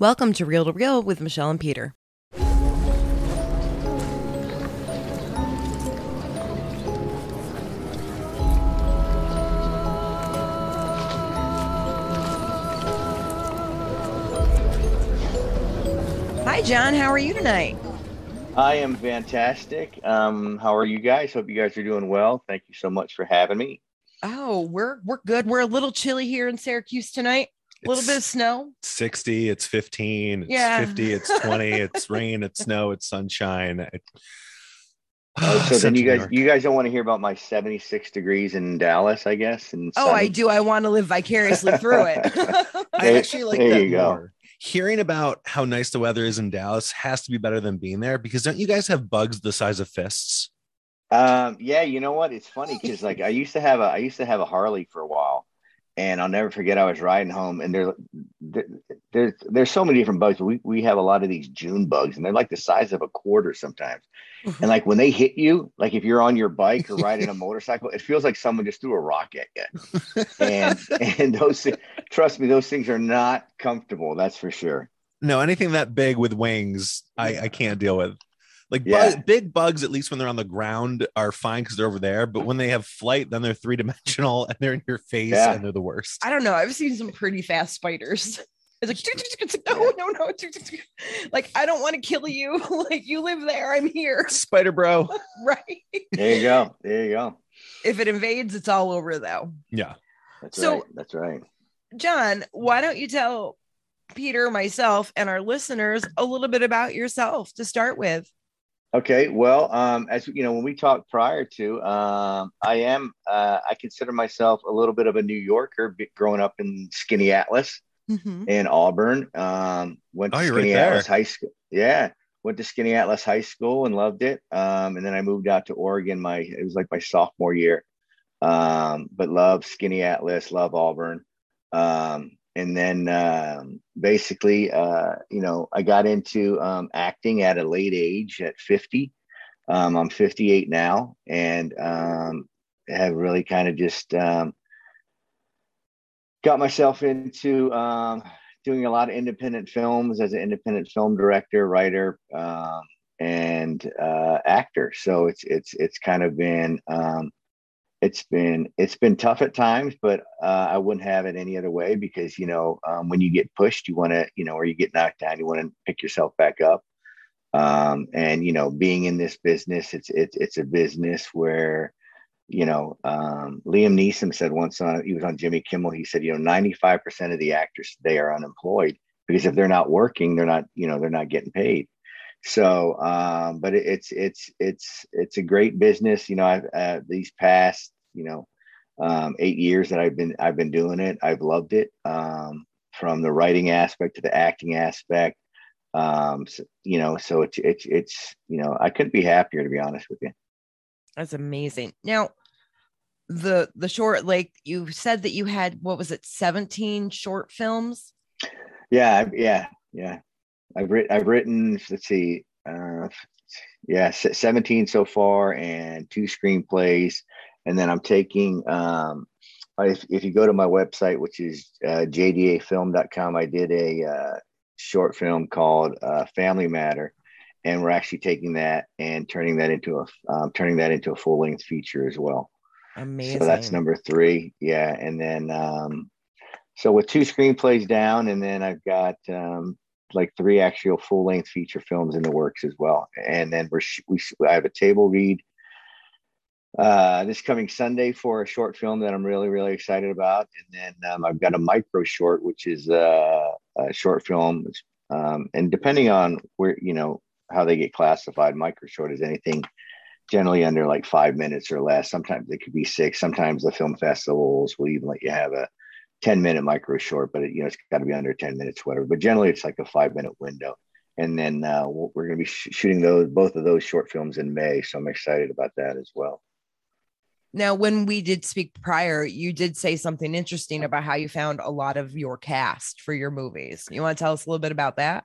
Welcome to Reel to Real with Michelle and Peter. Hi, John. How are you tonight? I am fantastic. Um, how are you guys? Hope you guys are doing well. Thank you so much for having me. Oh, we're we're good. We're a little chilly here in Syracuse tonight. A little bit of snow. 60, it's 15, it's Yeah. 50, it's 20, it's rain, it's snow, it's sunshine. It- Oh, so then you guys, you guys don't want to hear about my 76 degrees in Dallas, I guess. And Oh, I do. I want to live vicariously through it. I actually like there that you go. more. Hearing about how nice the weather is in Dallas has to be better than being there because don't you guys have bugs the size of fists? Um, yeah, you know what? It's funny because like I used to have a, I used to have a Harley for a while, and I'll never forget. I was riding home, and there, there there's there's so many different bugs. We we have a lot of these June bugs, and they're like the size of a quarter sometimes. Mm-hmm. And like when they hit you, like if you're on your bike or riding a motorcycle, it feels like someone just threw a rock at you. And and those, trust me, those things are not comfortable. That's for sure. No, anything that big with wings, I, I can't deal with. Like Yeah. bug, big bugs, at least when they're on the ground, are fine because they're over there. But when they have flight, then they're three dimensional and they're in your face Yeah. and they're the worst. I don't know. I've seen some pretty fast spiders. It's like, "Tick, tick, tick, tick." no, no, no. tick, tick, tick." Like, I don't want to kill you. Like, you live there. I'm here. Spider Bro. Right. There you go. There you go. If it invades, it's all over, though. Yeah. That's So- right. That's right. John, why don't you tell Peter, myself, and our listeners a little bit about yourself to start with? Okay, well, um, as you know, when we talked prior to, um, I am, uh, I consider myself a little bit of a New Yorker, growing up in Skaneateles Mhm. in Auburn. Um, went to Oh, you're right Skinny. Atlas High School. Yeah, went to Skaneateles High School and loved it. Um, and then I moved out to Oregon. My it was like my sophomore year. Um, but love Skaneateles, love Auburn. Um, and then um, basically, uh, you know, I got into um, acting at a late age at 50. Um, I'm 58 now, and um, have really kind of just um, got myself into um, doing a lot of independent films as an independent film director, writer, and uh, actor. So it's it's it's kind of been it's been it's been tough at times, but uh, I wouldn't have it any other way because you know um, when you get pushed, you want to you know or you get knocked down, you want to pick yourself back up. Um, and you know, being in this business, it's it's it's a business where you know, um, Liam Neeson said once on he was on Jimmy Kimmel. He said, you know, 95% of the actors they are unemployed because if they're not working, they're not, you know, they're not getting paid. So, um, but it, it's it's it's it's a great business. You know, I've uh, these past, you know, um, eight years that I've been I've been doing it. I've loved it um, from the writing aspect to the acting aspect. Um, so, you know, so it's it's it's you know, I couldn't be happier to be honest with you. That's amazing. Now, the the short, like you said that you had, what was it, 17 short films? Yeah, yeah, yeah. I've written, I've written, let's see, uh, yeah, 17 so far and two screenplays. And then I'm taking, um, if, if you go to my website, which is uh, jdafilm.com, I did a uh, short film called uh, Family Matter. And we're actually taking that and turning that into a um, turning that into a full length feature as well. Amazing. So that's number three. Yeah. And then, um, so with two screenplays down, and then I've got um, like three actual full length feature films in the works as well. And then we're, we, I have a table read uh, this coming Sunday for a short film that I'm really, really excited about. And then um, I've got a micro short, which is uh, a short film. Um, and depending on where, you know, how they get classified, micro short is anything generally under like five minutes or less. Sometimes it could be six. Sometimes the film festivals will even let you have a 10 minute micro short, but it, you know, it's got to be under 10 minutes, whatever. But generally it's like a five minute window. And then uh, we're going to be sh- shooting those, both of those short films in May. So I'm excited about that as well. now, when we did speak prior, you did say something interesting about how you found a lot of your cast for your movies. You want to tell us a little bit about that?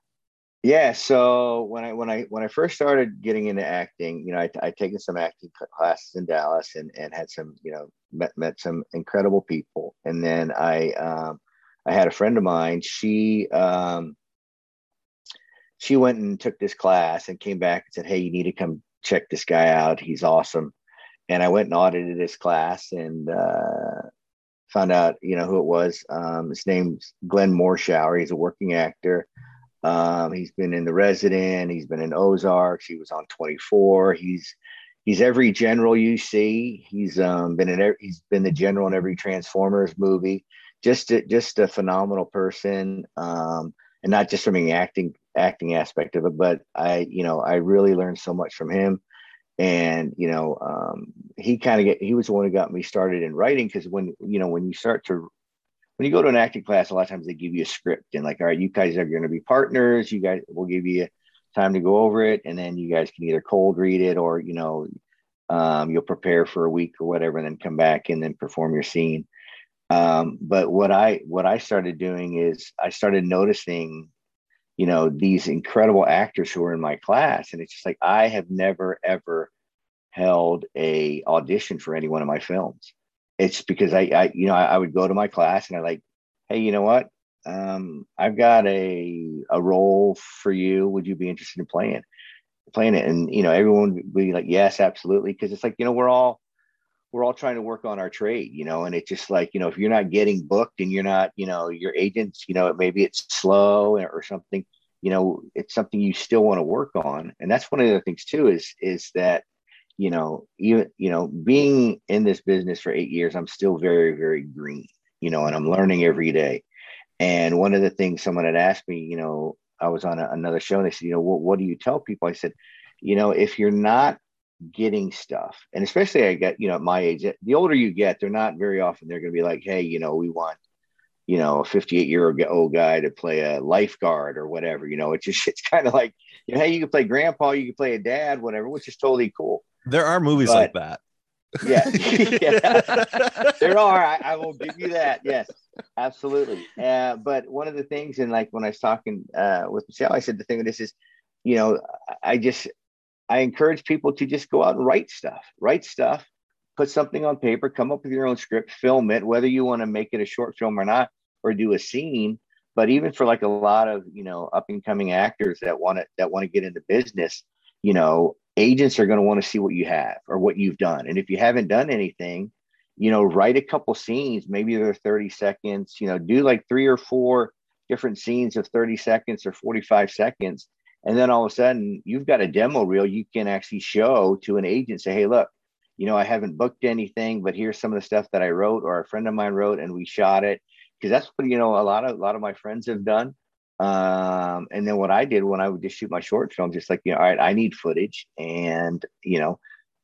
Yeah. So when I when I when I first started getting into acting, you know, I I taken some acting classes in Dallas and and had some, you know, met met some incredible people. And then I um I had a friend of mine. She um she went and took this class and came back and said, Hey, you need to come check this guy out. He's awesome. And I went and audited his class and uh, found out, you know, who it was. Um, his name's Glenn Morshower. He's a working actor. Um, he's been in The Resident. He's been in Ozarks. He was on 24. He's he's every general you see. He's um, been in he's been the general in every Transformers movie. Just a, just a phenomenal person, um, and not just from an acting acting aspect of it, but I you know I really learned so much from him. And you know um, he kind of he was the one who got me started in writing because when you know when you start to when you go to an acting class, a lot of times they give you a script and like, all right, you guys are going to be partners. You guys will give you time to go over it, and then you guys can either cold read it or you know um, you'll prepare for a week or whatever, and then come back and then perform your scene. Um, but what I what I started doing is I started noticing, you know, these incredible actors who are in my class, and it's just like I have never ever held a audition for any one of my films. It's because I, I you know, I, I would go to my class and I like, hey, you know what? um, I've got a a role for you. Would you be interested in playing playing it? And you know, everyone would be like, yes, absolutely, because it's like you know, we're all we're all trying to work on our trade, you know, and it's just like you know, if you're not getting booked and you're not, you know, your agents, you know, maybe it's slow or something, you know, it's something you still want to work on, and that's one of the things too is is that you know even you know being in this business for eight years i'm still very very green you know and i'm learning every day and one of the things someone had asked me, you know, I was on a, another show and they said, you know, what, what do you tell people? I said, you know, if you're not getting stuff, and especially I get, you know, at my age, the older you get, they're not very often, they're going to be like, hey, you know, we want, you know, a 58 year old guy to play a lifeguard or whatever. You know, it's just, it's kind of like, you know, hey, you can play grandpa, you can play a dad, whatever, which is totally cool. There are movies but, like that. Yeah. yeah. there are. I, I, will give you that. Yes, absolutely. Uh, but one of the things, and like when I was talking uh, with Michelle, I said the thing with this is, you know, I just, I encourage people to just go out and write stuff, write stuff, put something on paper, come up with your own script, film it, whether you want to make it a short film or not, or do a scene. But even for like a lot of, you know, up and coming actors that want to, that want to get into business, you know, agents are going to want to see what you have or what you've done. And if you haven't done anything, you know, write a couple scenes, maybe they're 30 seconds, you know, do like three or four different scenes of 30 seconds or 45 seconds. And then all of a sudden you've got a demo reel you can actually show to an agent, say, hey, look, you know, I haven't booked anything, but here's some of the stuff that I wrote or a friend of mine wrote and we shot it. Cause that's what, you know, a lot of, a lot of my friends have done. Um, and then what I did when I would just shoot my short film, just like, you know, all right, I need footage. And, you know,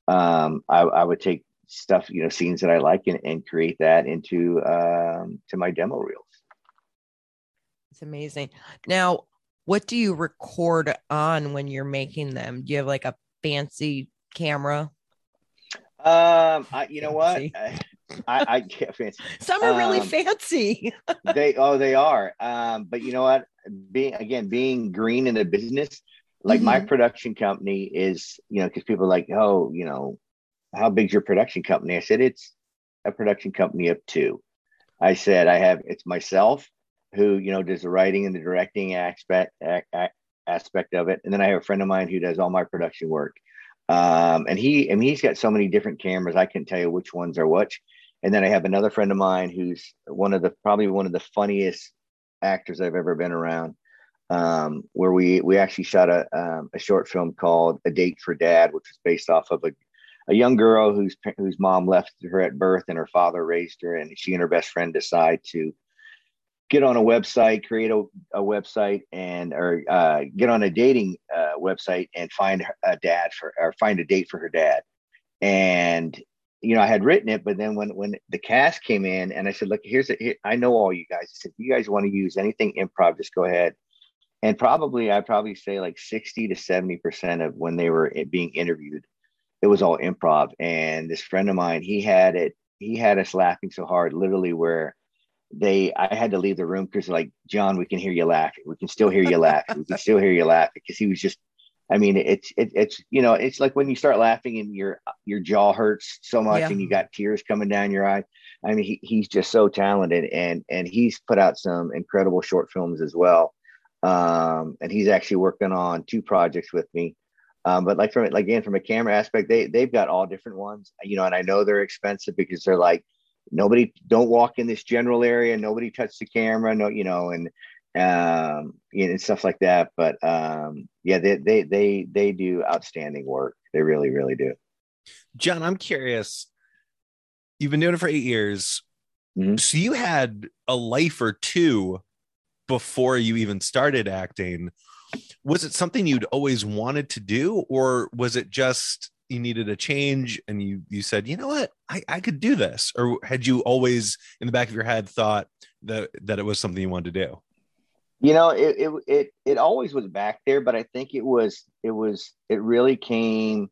um, I, I would take stuff, you know, scenes that I like and, and create that into um, to my demo reels. It's amazing. Now, what do you record on when you're making them? Do you have like a fancy camera? Um, I, you know what? I, I, I can't fancy. Some are really um, fancy. they oh they are. Um, but you know what? Being again being green in the business, like mm-hmm. my production company is, you know, because people are like, oh, you know, how big's your production company? I said it's a production company of two. I said I have it's myself who you know does the writing and the directing aspect aspect of it, and then I have a friend of mine who does all my production work. Um, and he and he's got so many different cameras, I can tell you which ones are which. And then I have another friend of mine who's one of the probably one of the funniest actors I've ever been around. Um, where we we actually shot a um, a short film called A Date for Dad, which was based off of a a young girl whose whose mom left her at birth and her father raised her, and she and her best friend decide to get on a website, create a, a website, and or uh, get on a dating uh, website and find a dad for or find a date for her dad. And you know, I had written it, but then when when the cast came in, and I said, "Look, here's it. Here, I know all you guys. I said, if you guys want to use anything improv, just go ahead." And probably, I probably say like sixty to seventy percent of when they were being interviewed, it was all improv. And this friend of mine, he had it. He had us laughing so hard, literally, where they I had to leave the room because like John, we can hear you laughing. We can still hear you laughing. We can still hear you laughing because he was just I mean, it's it, it's you know, it's like when you start laughing and your your jaw hurts so much yeah. and you got tears coming down your eye. I mean, he, he's just so talented and and he's put out some incredible short films as well. um, and he's actually working on two projects with me. Um, but like from like again from a camera aspect, they they've got all different ones, you know, and I know they're expensive because they're like nobody don't walk in this general area, nobody touch the camera, no, you know, and um, and stuff like that. But um, yeah, they they they they do outstanding work. They really really do. John, I'm curious. You've been doing it for eight years. Mhm. So you had a life or two before you even started acting. Was it something you'd always wanted to do, or was it just you needed a change and you you said, you know what, I, I could do this? Or had you always in the back of your head thought that that it was something you wanted to do? You know, it, it it it always was back there, but I think it was it was it really came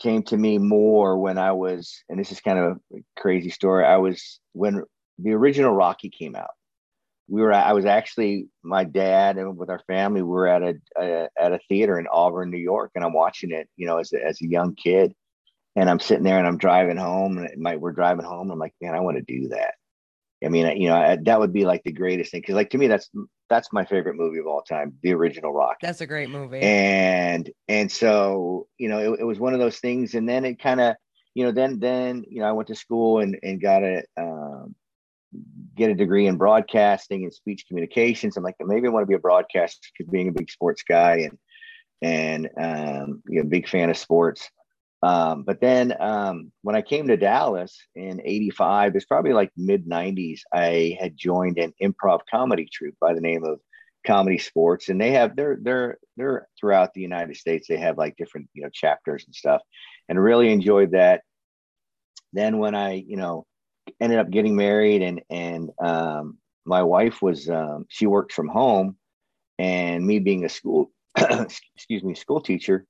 came to me more when I was, and this is kind of a crazy story. I was when the original Rocky came out. We were I was actually my dad and with our family we were at a, a at a theater in Auburn, New York, and I'm watching it, you know, as a, as a young kid, and I'm sitting there and I'm driving home, and my, we're driving home. I'm like, man, I want to do that. I mean, you know, I, that would be like the greatest thing because, like, to me, that's that's my favorite movie of all time, the original Rock. That's a great movie. and and so you know, it, it was one of those things, and then it kind of, you know, then then you know, I went to school and and got a um, get a degree in broadcasting and speech communications. I'm like, maybe I want to be a broadcaster because being a big sports guy and and um, you know, big fan of sports. Um, but then um, when I came to Dallas in '85, it's probably like mid '90s. I had joined an improv comedy troupe by the name of Comedy Sports, and they have they're they're they're throughout the United States. They have like different you know chapters and stuff, and really enjoyed that. Then when I you know ended up getting married, and and um, my wife was um, she worked from home, and me being a school excuse me school teacher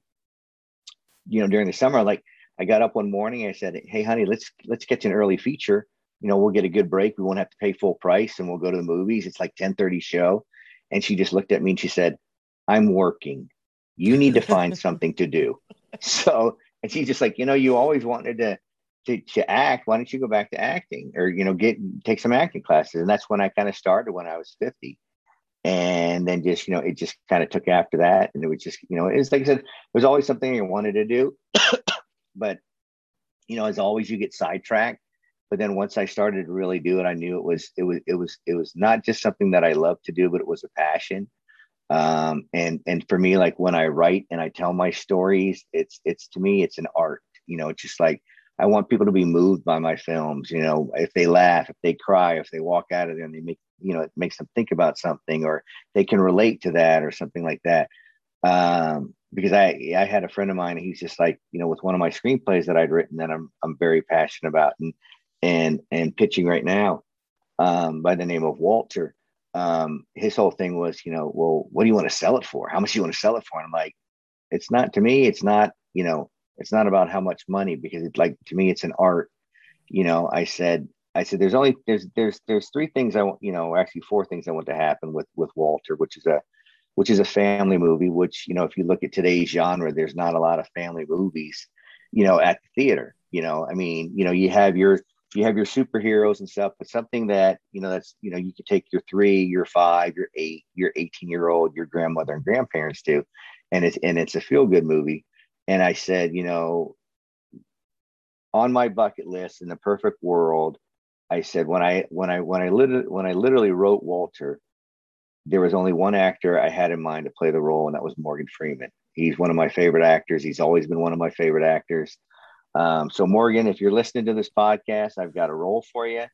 you know, during the summer, like I got up one morning, I said, Hey honey, let's let's catch an early feature. You know, we'll get a good break. We won't have to pay full price and we'll go to the movies. It's like 10 30 show. And she just looked at me and she said, I'm working. You need to find something to do. So and she's just like, you know, you always wanted to to, to act. Why don't you go back to acting or you know, get take some acting classes? And that's when I kind of started when I was 50 and then just you know it just kind of took after that and it was just you know it's like i said there's always something i wanted to do. But you know as always you get sidetracked. But then once i started to really do it i knew it was it was it was it was not just something that i love to do but it was a passion. Um and and for me like when i write and i tell my stories it's it's to me it's an art you know it's just like I want people to be moved by my films. You know, if they laugh, if they cry, if they walk out of there and they make, you know, it makes them think about something or they can relate to that or something like that. Um, because I, I had a friend of mine, he's just like, you know, with one of my screenplays that I'd written that I'm, I'm very passionate about and, and, and pitching right now, um, by the name of Walter. Um, his whole thing was, you know, well, what do you want to sell it for? How much do you want to sell it for? And I'm like, it's not to me, it's not, you know, it's not about how much money because it's like to me it's an art. You know i said i said there's only there's there's there's three things i want you know actually four things i want to happen with with walter which is a which is a family movie which you know if you look at today's genre there's not a lot of family movies you know at the theater. You know i mean you know you have your you have your superheroes and stuff but something that you know that's you know you could take your three your five your eight your 18 year old your grandmother and grandparents to and it's and it's a feel good movie and I said, you know, on my bucket list in the perfect world, I said when I when I when I literally when I literally wrote Walter, there was only one actor I had in mind to play the role, and that was Morgan Freeman. He's one of my favorite actors. He's always been one of my favorite actors. Um, so Morgan, if you're listening to this podcast, I've got a role for you.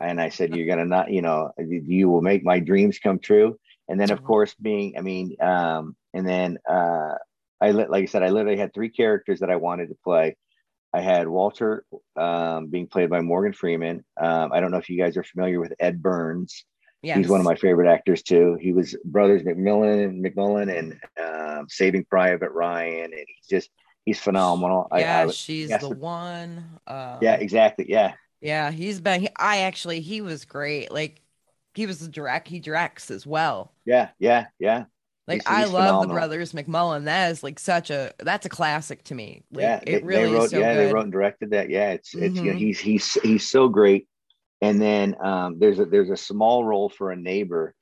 And I said, you're gonna not, you know, you will make my dreams come true. And then of course, being, I mean, um, and then uh, I li- like I said, I literally had three characters that I wanted to play. I had Walter um, being played by Morgan Freeman. Um, I don't know if you guys are familiar with Ed Burns. yes. He's one of my favorite actors too. He was Brothers McMullen, McMullen, and um, Saving Private Ryan, and he's just he's phenomenal. Yeah, I, she's yes, the one. Um, yeah, exactly. Yeah, Yeah, he's been. He, I actually, he was great. Like, he was the direct. He directs as well. yeah, yeah, yeah, Like, He's- I he's love the brothers McMullen. That is like such a. That's a classic to me. Like, yeah. it they, really they wrote, is so yeah, good. they wrote and directed that. Yeah, it's it's you know, Mhm. he's he's he's so great. And then um, there's a there's a small role for a neighbor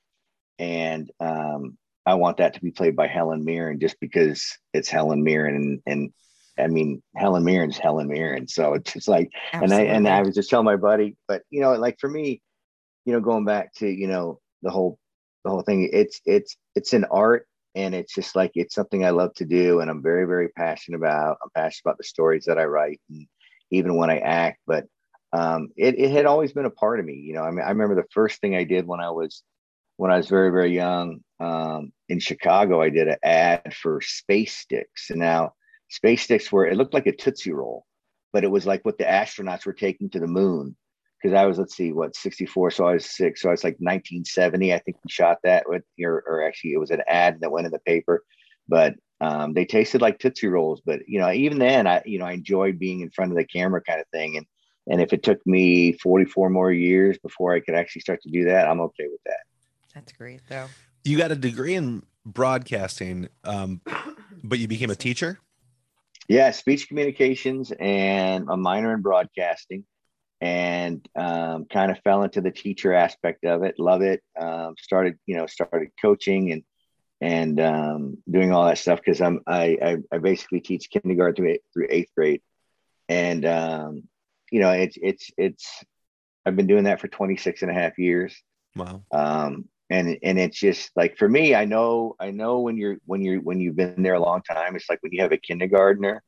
and um, I want that to be played by Helen Mirren just because it's Helen Mirren and and I mean Helen Mirren's Helen Mirren, so it's just like Absolutely. and I and I was just telling my buddy, but you know, like for me, you know, going back to you know the whole the whole thing, it's it's it's an art and it's just like it's something I love to do and I'm very very passionate about. I'm passionate about the stories that I write and even when I act, but um, it it had always been a part of me. You know, I mean, I remember the first thing I did when I was when I was very very young um, in Chicago. I did an ad for Space Sticks, and now Space Sticks were it looked like a Tootsie Roll, but it was like what the astronauts were taking to the moon. Because I was, let's see, what 64, so I was six, so I was like 1970. I think we shot that with, or, or actually, it was an ad that went in the paper, but um, they tasted like Tootsie Rolls. But you know, even then, I you know I enjoyed being in front of the camera, kind of thing. And and if it took me 44 more years before I could actually start to do that, I'm okay with that. That's great, though. You got a degree in broadcasting, um, but you became a teacher. Yeah, speech communications and a minor in broadcasting, and um, kind of fell into the teacher aspect of it. Love it. Um, started, you know, started coaching and and um, doing all that stuff because I'm I, I, I basically teach kindergarten through eighth, through eighth grade, and um, you know it's it's it's I've been doing that for 26 and a half years. Wow. Um, and and it's just like for me, I know I know when you're when you're when you've been there a long time, it's like when you have a kindergartner,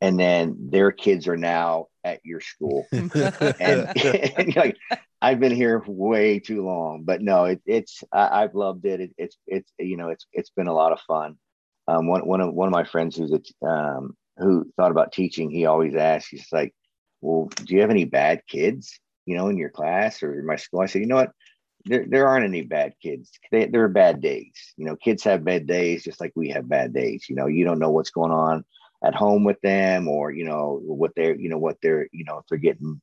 and then their kids are now at your school, and, and like I've been here way too long, but no, it, it's I, have loved it. it. It's it's you know it's it's been a lot of fun. Um, one one of one of my friends who's a, um, who thought about teaching, he always asks, he's like, "Well, do you have any bad kids, you know, in your class or in my school?" I said, "You know what? There, there aren't any bad kids. They, there are bad days. You know, kids have bad days just like we have bad days. You know, you don't know what's going on at home with them or you know what they're you know what they're you know if they're getting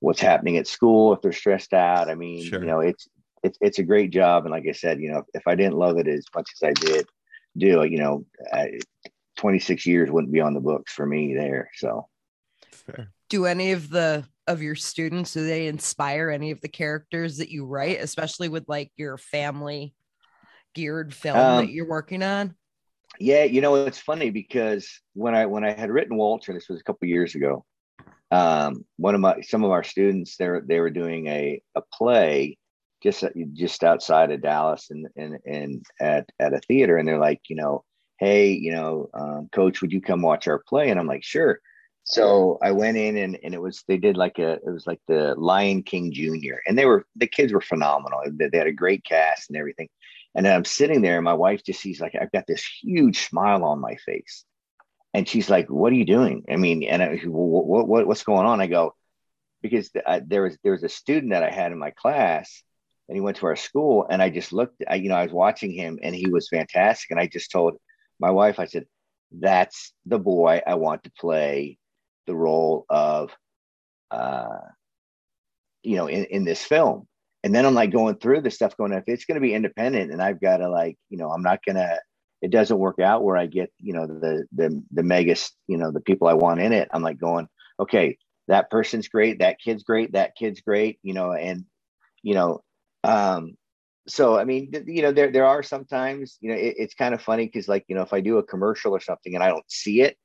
what's happening at school if they're stressed out i mean Sure. you know it's it's it's a great job and like i said you know if i didn't love it as much as i did do you know I, 26 years wouldn't be on the books for me there so Fair. Do any of the of your students do they inspire any of the characters that you write, especially with like your family geared film Um, that you're working on? Yeah, you know it's funny because when I when I had written Walter, this was a couple years ago. Um, one of my some of our students they were they were doing a a play just just outside of Dallas and and and at at a theater, and they're like, you know, hey, you know, um, coach, would you come watch our play? And I'm like, sure. So I went in and, and it was they did like a it was like the Lion King Junior, and they were the kids were phenomenal. They had a great cast and everything. And I'm sitting there, and my wife just sees like I've got this huge smile on my face, and she's like, "What are you doing?" I mean, and I, what, what, what what's going on? I go, because I, there was there was a student that I had in my class, and he went to our school, and I just looked, I, you know, I was watching him, and he was fantastic, and I just told my wife, I said, "That's the boy I want to play the role of, uh, you know, in in this film." And then I'm like going through this stuff, going, if it's going to be independent, and I've got to like, you know, I'm not gonna. It doesn't work out where I get, you know, the the the mega, you know, the people I want in it. I'm like going, okay, that person's great, that kid's great, that kid's great, you know, and you know, um, so I mean, you know, there there are sometimes, you know, it, it's kind of funny because like, you know, if I do a commercial or something and I don't see it,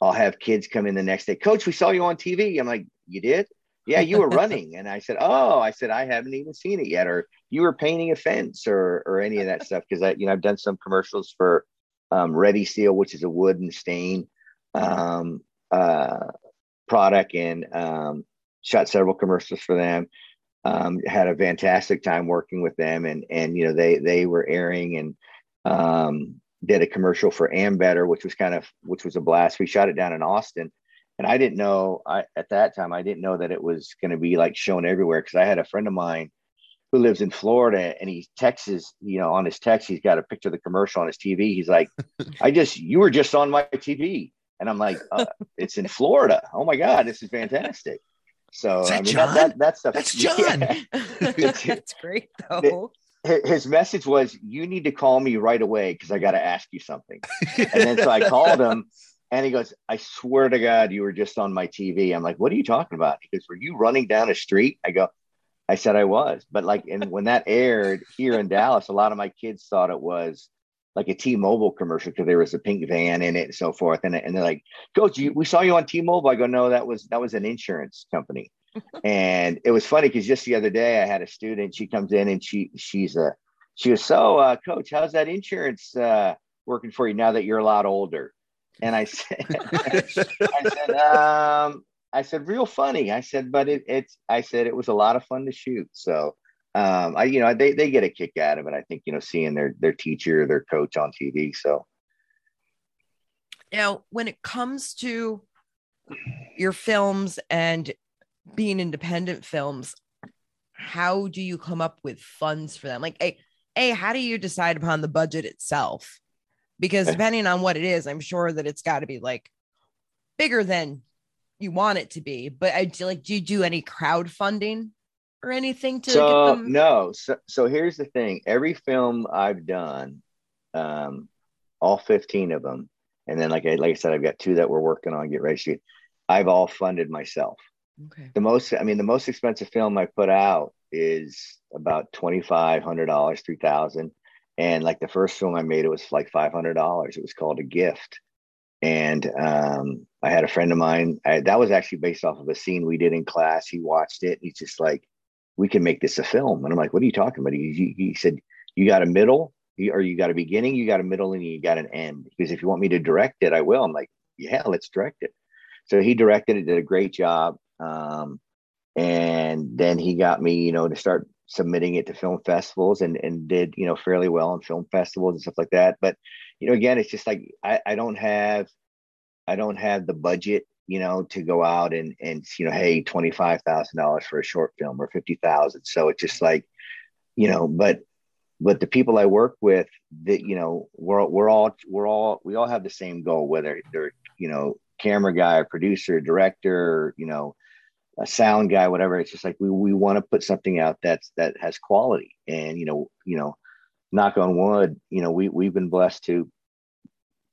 I'll have kids come in the next day, Coach, we saw you on TV. I'm like, you did? Yeah, you were running. And I said, oh, I said, I haven't even seen it yet. Or you were painting a fence or, or any of that stuff. Cause I, you know, I've done some commercials for um, Ready Seal, which is a wood and stain um, uh, product and um, shot several commercials for them. Um, had a fantastic time working with them and, and, you know, they, they were airing and um, did a commercial for Ambetter, which was kind of, which was a blast. We shot it down in Austin and I didn't know I at that time I didn't know that it was going to be like shown everywhere because I had a friend of mine who lives in Florida and he texts you know on his text he's got a picture of the commercial on his TV he's like I just you were just on my TV and I'm like uh, it's in Florida oh my god this is fantastic so Is that I mean John? that, that that stuff That's John. Yeah. That's great though. his message was you need to call me right away because I got to ask you something and then so I called him and he goes, I swear to God, you were just on my TV. I'm like, what are you talking about? He goes, were you running down a street? I go, I said I was, but like, and when that aired here in Dallas, a lot of my kids thought it was like a T-Mobile commercial because there was a pink van in it and so forth. And, and they're like, Coach, you, we saw you on T-Mobile. I go, no, that was that was an insurance company. and it was funny because just the other day I had a student. She comes in and she she's a she was so uh, Coach, how's that insurance uh, working for you now that you're a lot older? And I said, I said, um, I said, real funny. I said, but it, it's, I said, it was a lot of fun to shoot. So, um, I, you know, they, they get a kick out of it. I think, you know, seeing their, their teacher, their coach on TV. So now when it comes to your films and being independent films, how do you come up with funds for them? Like, a, a, how do you decide upon the budget itself? Because depending on what it is, I'm sure that it's got to be like bigger than you want it to be. But I do like, do you do any crowdfunding or anything to so, get them? No. So, so here's the thing: every film I've done, um, all 15 of them, and then like I like I said, I've got two that we're working on, get ready to shoot. I've all funded myself. Okay. The most, I mean, the most expensive film I put out is about twenty five hundred dollars, three thousand. And like the first film I made, it was like five hundred dollars. It was called A Gift, and um, I had a friend of mine I, that was actually based off of a scene we did in class. He watched it. He's just like, "We can make this a film." And I'm like, "What are you talking about?" He, he, said, "You got a middle, or you got a beginning, you got a middle, and you got an end. Because if you want me to direct it, I will." I'm like, "Yeah, let's direct it." So he directed it, did a great job, um, and then he got me, you know, to start submitting it to film festivals, and and did you know fairly well on film festivals and stuff like that. But you know, again, it's just like I, I don't have I don't have the budget, you know, to go out and and you know, hey, twenty five thousand dollars for a short film or fifty thousand. So it's just like, you know, but but the people I work with, that you know, we're we're all we're all we all have the same goal, whether they're you know, camera guy, or producer, director, you know, a sound guy, whatever. It's just like we we want to put something out that's that has quality, and you know, you know, knock on wood, you know, we we've been blessed to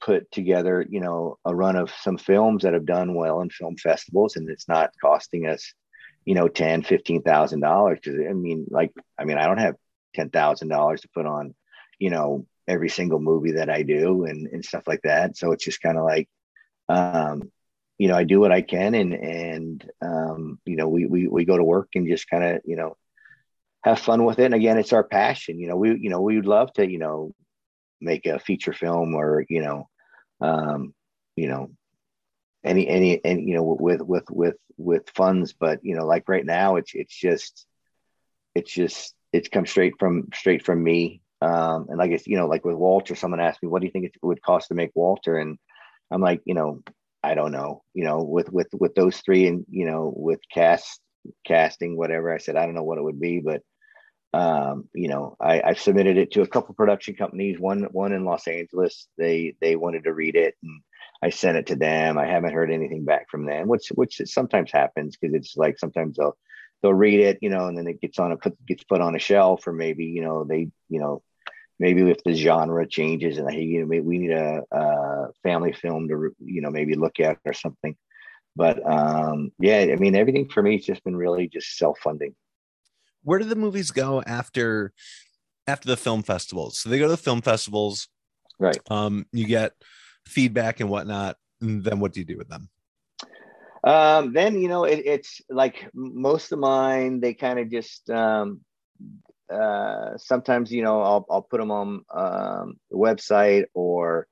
put together, you know, a run of some films that have done well in film festivals, and it's not costing us, you know, ten, fifteen thousand dollars. Because I mean, like, I mean, I don't have ten thousand dollars to put on, you know, every single movie that I do and and stuff like that. So it's just kind of like, um, you know, I do what I can, and and um, you know, we we we go to work and just kind of, you know, have fun with it. And again, it's our passion. You know, we you know we would love to you know make a feature film or you know, um, you know, any any and you know with with with with funds. But you know, like right now, it's it's just it's just it's come straight from straight from me. Um, and like it's you know, like with Walter, someone asked me, "What do you think it would cost to make Walter?" And I'm like, you know, I don't know. You know, with with with those three, and you know, with cast casting, whatever. I said, I don't know what it would be, but um, you know, I, I've submitted it to a couple production companies. One one in Los Angeles. They they wanted to read it, and I sent it to them. I haven't heard anything back from them, which which sometimes happens because it's like sometimes they'll they'll read it, you know, and then it gets on a put gets put on a shelf, or maybe you know they you know maybe if the genre changes and hey, you know maybe we need a, a family film to you know maybe look at or something. But um, yeah, I mean everything for me has just been really just self funding where do the movies go after after the film festivals? So they go to the film festivals, right? Um, you get feedback and whatnot. And then what do you do with them? Um, then you know it, it's like most of mine. They kind of just um, uh, sometimes you know I'll I'll put them on um, the website or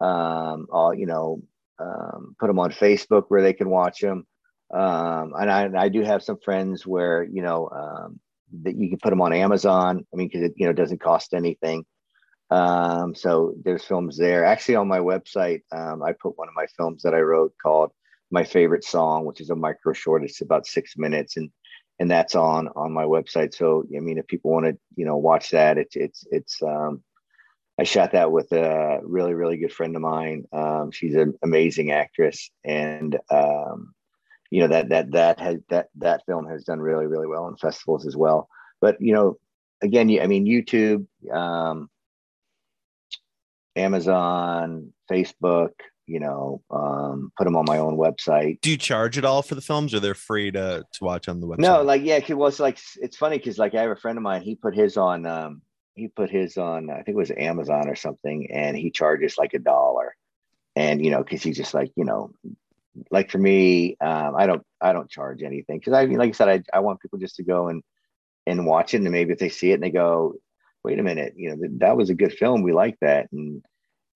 um, I'll you know um, put them on Facebook where they can watch them. Um, and I, and I do have some friends where you know um, that you can put them on Amazon. I mean, because it you know doesn't cost anything. Um, so there's films there. Actually, on my website, I put one of my films that I wrote called "My Favorite Song," which is a micro short. It's about six minutes, and and that's on on my website. So I mean, if people want to you know watch that, it's it's it's. Um, I shot that with a really really good friend of mine. Um, she's an amazing actress, and um, you know that that that has that that film has done really really well in festivals as well. But you know, again, I mean, YouTube, um, Amazon, Facebook, you know, um, put them on my own website. Do you charge at all for the films, or they're free to to watch on the website? No, like yeah, it was like it's funny because like I have a friend of mine. He put his on. Um, he put his on. I think it was Amazon or something, and he charges like a dollar. And you know, because he's just like you know, like for me, um, I don't I don't charge anything because I mean, like I said, I I want people just to go and and watch it, and maybe if they see it and they go, wait a minute, you know, that was a good film. We like that. And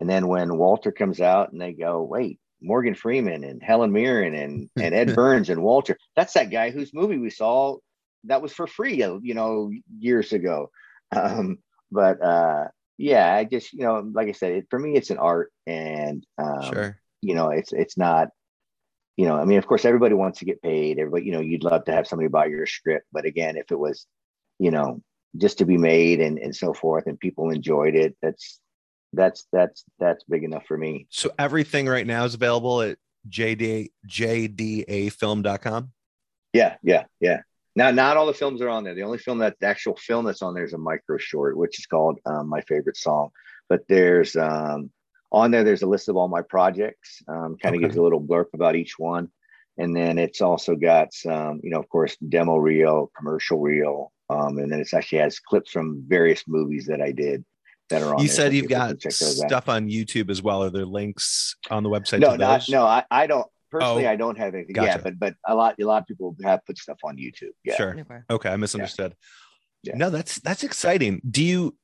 and then when Walter comes out and they go, wait, Morgan Freeman and Helen Mirren and and Ed Burns and Walter, that's that guy whose movie we saw that was for free, you know, years ago. Um, but uh, yeah, I just you know, like I said, it, for me, it's an art, and um, sure, you know, it's it's not. You know, I mean, of course, everybody wants to get paid. Everybody, you know, you'd love to have somebody buy your script, but again, if it was, you know, just to be made and, and so forth and people enjoyed it that's that's that's that's big enough for me. So everything right now is available at jd jdafilm.com yeah yeah yeah. Now not all the films are on there. The only film that the actual film that's on there is a micro short which is called um, my favorite song. But there's um, on there there's a list of all my projects um, kind of okay. gives a little blurb about each one. And then it's also got some you know of course demo reel commercial reel um, and then it actually has clips from various movies that I did that are on. You said you've got stuff on YouTube as well. Are there links on the website? No, not, no, I, I don't personally. Oh, I don't have anything. Gotcha. Yeah, but but a lot a lot of people have put stuff on YouTube. Yeah. Sure. Okay, okay I misunderstood. Yeah. yeah. No, that's that's exciting. Do you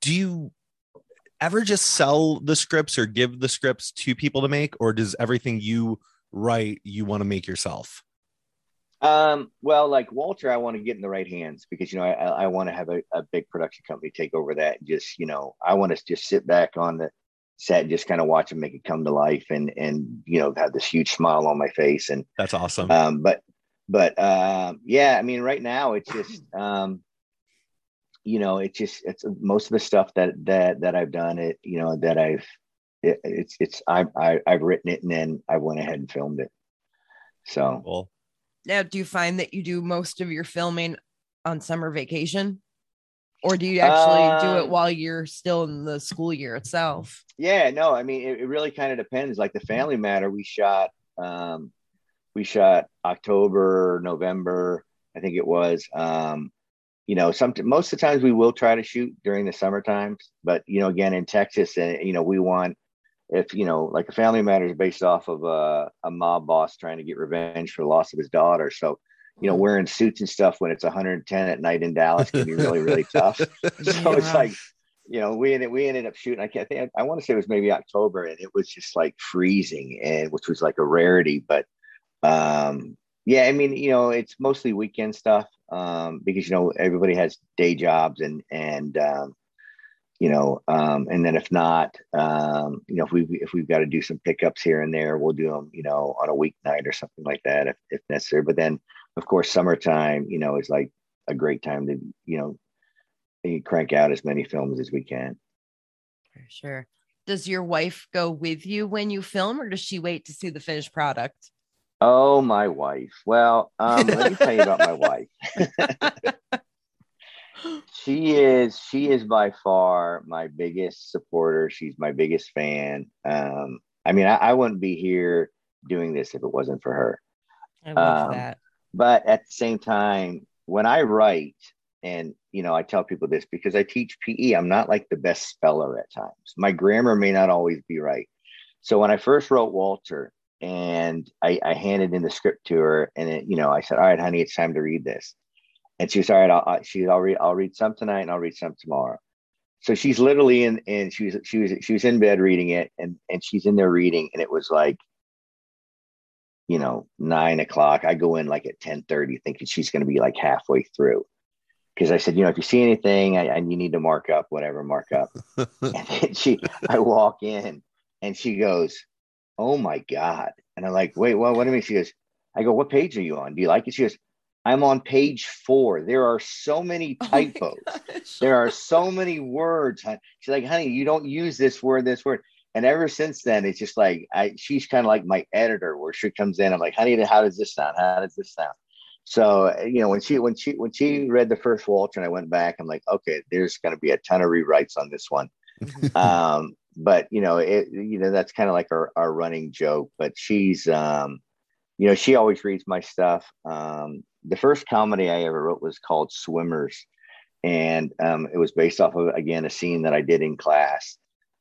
do you ever just sell the scripts or give the scripts to people to make, or does everything you write you want to make yourself? Um, well, like Walter, I want to get in the right hands because you know I, I want to have a, a big production company take over that. And just you know, I want to just sit back on the set and just kind of watch them make it come to life and and you know have this huge smile on my face and that's awesome. Um, but but um, yeah, I mean, right now it's just um, you know, it's just it's most of the stuff that that that I've done it, you know, that I've it, it's it's I, I I've written it and then I went ahead and filmed it. So. Cool now do you find that you do most of your filming on summer vacation? Or do you actually um, do it um, while you're still in the school year itself? Yeah no i mean it, it really kind of depends. Like the family matter we shot um we shot october november i think it was. Um you know some most of the times we will try to shoot during the summer times but you know again in texas and you know we want if you know like a family matter is based off of a, a mob boss trying to get revenge for the loss of his daughter so you know mm-hmm. wearing suits and stuff when it's 110 at night in dallas can be really really tough so yeah. it's like you know we ended we ended up shooting i can't think i, I want to say it was maybe october and it was just like freezing and which was like a rarity but um yeah i mean you know it's mostly weekend stuff um because you know everybody has day jobs and and um you know, um, and then if not, um, you know, if we if we've got to do some pickups here and there, we'll do them, you know, on a weeknight or something like that if, if necessary. But then, of course, summertime, you know, is like a great time to, you know, crank out as many films as we can. For sure. Does your wife go with you when you film, or does she wait to see the finished product? Oh, my wife. Well, um, let me tell you about my wife. she is she is by far my biggest supporter. She's my biggest fan. Um i mean i, I wouldn't be here doing this if it wasn't for her. I love um, that. but at the same time when i write and you know i tell people this because i teach pe i'm not like the best speller at times. My grammar may not always be right. So when i first wrote walter and I, I handed in the script to her and it, you know i said all right honey it's time to read this and she was all right. I'll, she's I'll read I'll read some tonight and I'll read some tomorrow. So she's literally in and she was she was she was in bed reading it and and she's in there reading and it was like you know nine o'clock. I go in like at ten thirty thinking she's going to be like halfway through because I said you know if you see anything and you need to mark up whatever mark up. and then she I walk in and she goes oh my god and I'm like wait well what do you mean she goes I go what page are you on do you like it she goes I'm on page four. There are so many oh typos. Oh there are so many words. She's like, honey, you don't use this word, this word. And ever since then, it's just like I she's kind of like my editor where she comes in. I'm like, honey, how does this sound? How does this sound? So, you know, when she when she when she read the first Walter and I went back, I'm like, okay, there's gonna be a ton of rewrites on this one. Mm-hmm. um, but you know, it you know that's kind of like our our running joke. But she's um, you know, she always reads my stuff. Um, the first comedy I ever wrote was called Swimmers, and um, it was based off of again a scene that I did in class.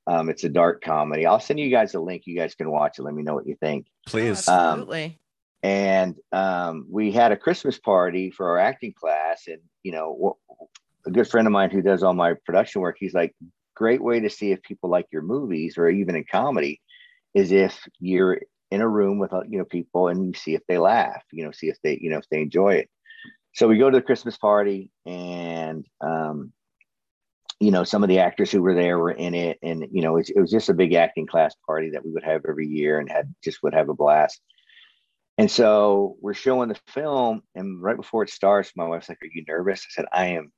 Um, it's a dark comedy. I'll send you guys a link. You guys can watch it. Let me know what you think. Please. Oh, Um, absolutely. and um, we had a Christmas party for our acting class. And you know, a good friend of mine who does all my production work, he's like, great way to see if people like your movies or even in comedy is if you're in a room with uh, you know people and you see if they laugh, you know, see if they you know if they enjoy it. So we go to the Christmas party and um, you know some of the actors who were there were in it and you know it, it was just a big acting class party that we would have every year and had just would have a blast. And so we're showing the film and right before it starts my wife's like are you nervous? I said i am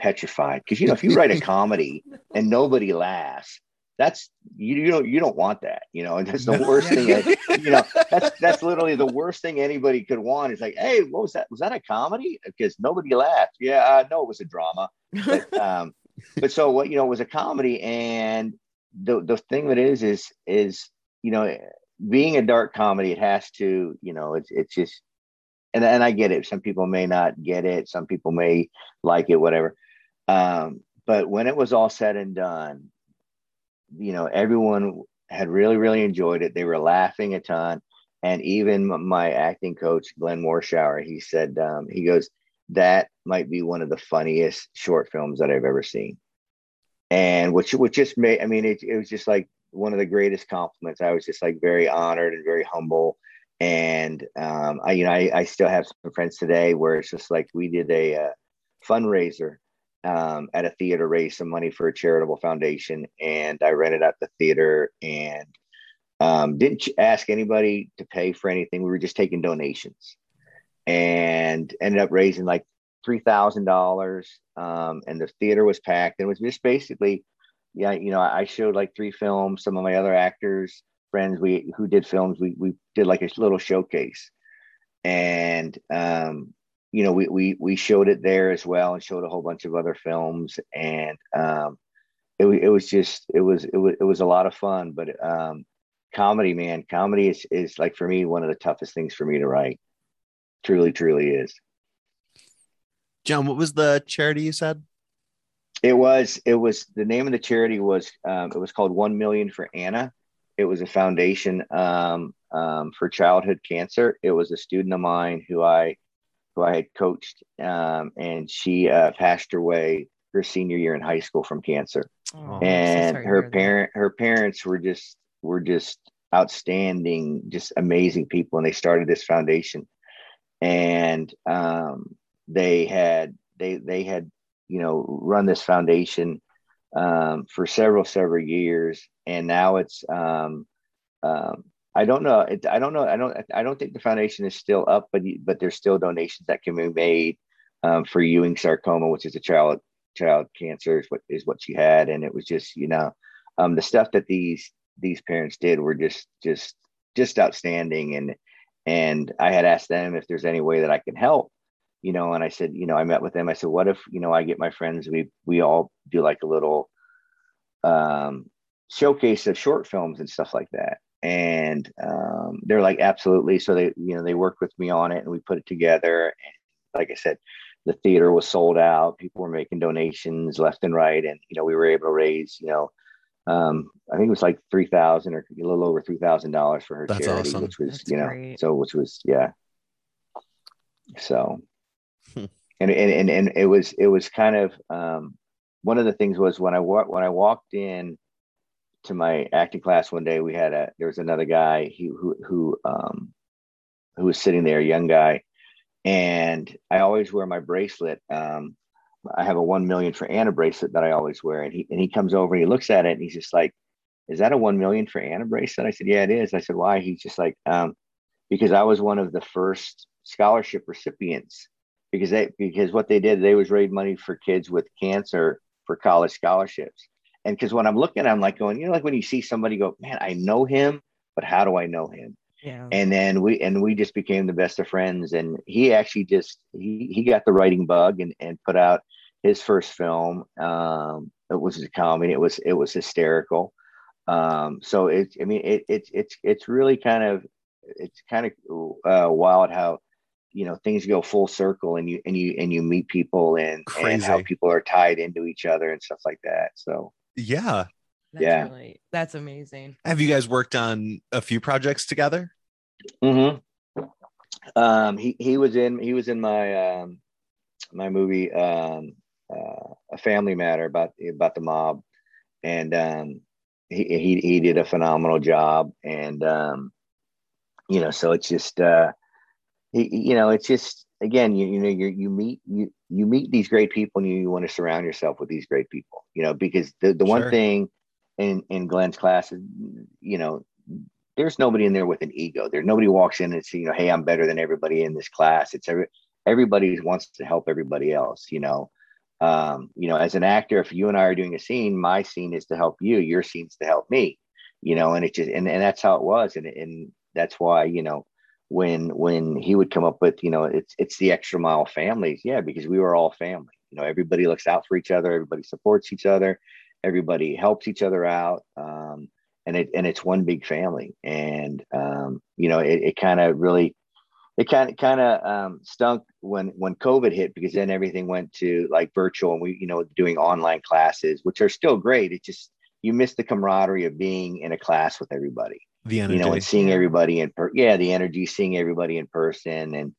petrified. Because you know if you write a comedy and nobody laughs that's you, you don't you don't want that you know and that's the worst thing that, you know that's that's literally the worst thing anybody could want. Is like hey what was that? Was that a comedy? Because nobody laughed. Yeah uh, no it was a drama but um but so what you know it was a comedy and the the thing that is is is you know being a dark comedy it has to you know it's it's just and and I get it. Some people may not get it. Some people may like it whatever. Um but when it was all said and done you know everyone had really really enjoyed it. They were laughing a ton. And even my acting coach glenn morshower he said um, he goes that might be one of the funniest short films that i've ever seen. And which which just made i mean it, it was just like one of the greatest compliments. I was just like very honored and very humble. And um, i you know I, I still have some friends today where it's just like we did a uh, fundraiser um, at a theater raise some money for a charitable foundation and i rented out the theater and um, didn't ask anybody to pay for anything. We were just taking donations and ended up raising like three thousand dollars um, and the theater was packed. And it was just basically yeah you know i showed like three films some of my other actors friends we who did films we, we did like a little showcase. And um, you know we, we we showed it there as well and showed a whole bunch of other films and um, it, it was just it was it was it was a lot of fun but um, comedy man comedy is is like for me one of the toughest things for me to write truly truly is John, what was the charity you said? It was it was the name of the charity was um, it was called One Million for Anna. It was a foundation um, um, for childhood cancer. It was a student of mine who I who I had coached, um, and she uh, passed away her senior year in high school from cancer. Oh, I'm so and her parent her parents were just were just outstanding, just amazing people, and they started this foundation. And um, they had they they had you know run this foundation um, for several several years and now it's um, um, i don't know. It, i don't know. I don't i don't think the foundation is still up but but there's still donations that can be made um, for ewing sarcoma which is a child child cancer is what is what she had. And it was just you know um, the stuff that these these parents did were just just just outstanding. And and i had asked them if there's any way that i can help you know and i said you know i met with them. I said what if you know i get my friends we we all do like a little um showcase of short films and stuff like that and um they're like absolutely so they you know they worked with me on it and we put it together and like i said the theater was sold out people were making donations left and right and you know we were able to raise you know um i think it was like 3000 or a little over $3000 for her That's charity awesome. which was That's you know great. so which was yeah so Hmm. and, and and and it was it was kind of um one of the things was when i wa- when i walked in to my acting class one day we had a there was another guy he, who who um who was sitting there a young guy. And i always wear my bracelet um i have a 1 million for anna bracelet that i always wear. And he and he comes over and he looks at it and he's just like is that a 1 million for anna bracelet? I said yeah it is. I said why? He's just like um because i was one of the first scholarship recipients. Because they because what they did they was raise money for kids with cancer for college scholarships and because when i'm looking i'm like going you know like when you see somebody go man i know him but how do i know him? Yeah. and then we and we just became the best of friends. And he actually just he he got the writing bug and and put out his first film. Um it was a comedy. It was it was hysterical. Um, so it's, I mean, it, it's, it's, it's really kind of, it's kind of uh, wild how, you know, things go full circle and you, and you, and you meet people and, and how people are tied into each other and stuff like that. So, Yeah. That's Yeah. really, that's amazing. Have you guys worked on a few projects together? hmm Um, he he was in he was in my um, my movie um, uh, a Family Matter about about the mob, and um, he he he did a phenomenal job, and um, you know, so it's just uh, he, you know, it's just again, you you know, you you meet you you meet these great people, and you, you want to surround yourself with these great people, you know, because the the one thing in in Glenn's class is, you know, there's nobody in there with an ego. There nobody walks in and says, you know, hey, I'm better than everybody in this class. It's every everybody wants to help everybody else, you know. Um, you know, as an actor, if you and I are doing a scene, my scene is to help you, your scene's to help me, you know, and it just and, and that's how it was. And and that's why, you know, when when he would come up with, you know, it's it's the extra mile families, yeah, because we were all family. You know, everybody looks out for each other, everybody supports each other, everybody helps each other out. Um, and it and it's one big family. And um, you know it, it kind of really it kind of kind of um, stunk when when covid hit because then everything went to like virtual and we you know doing online classes which are still great. It just you miss the camaraderie of being in a class with everybody The energy. you know and seeing everybody in per yeah the energy seeing everybody in person and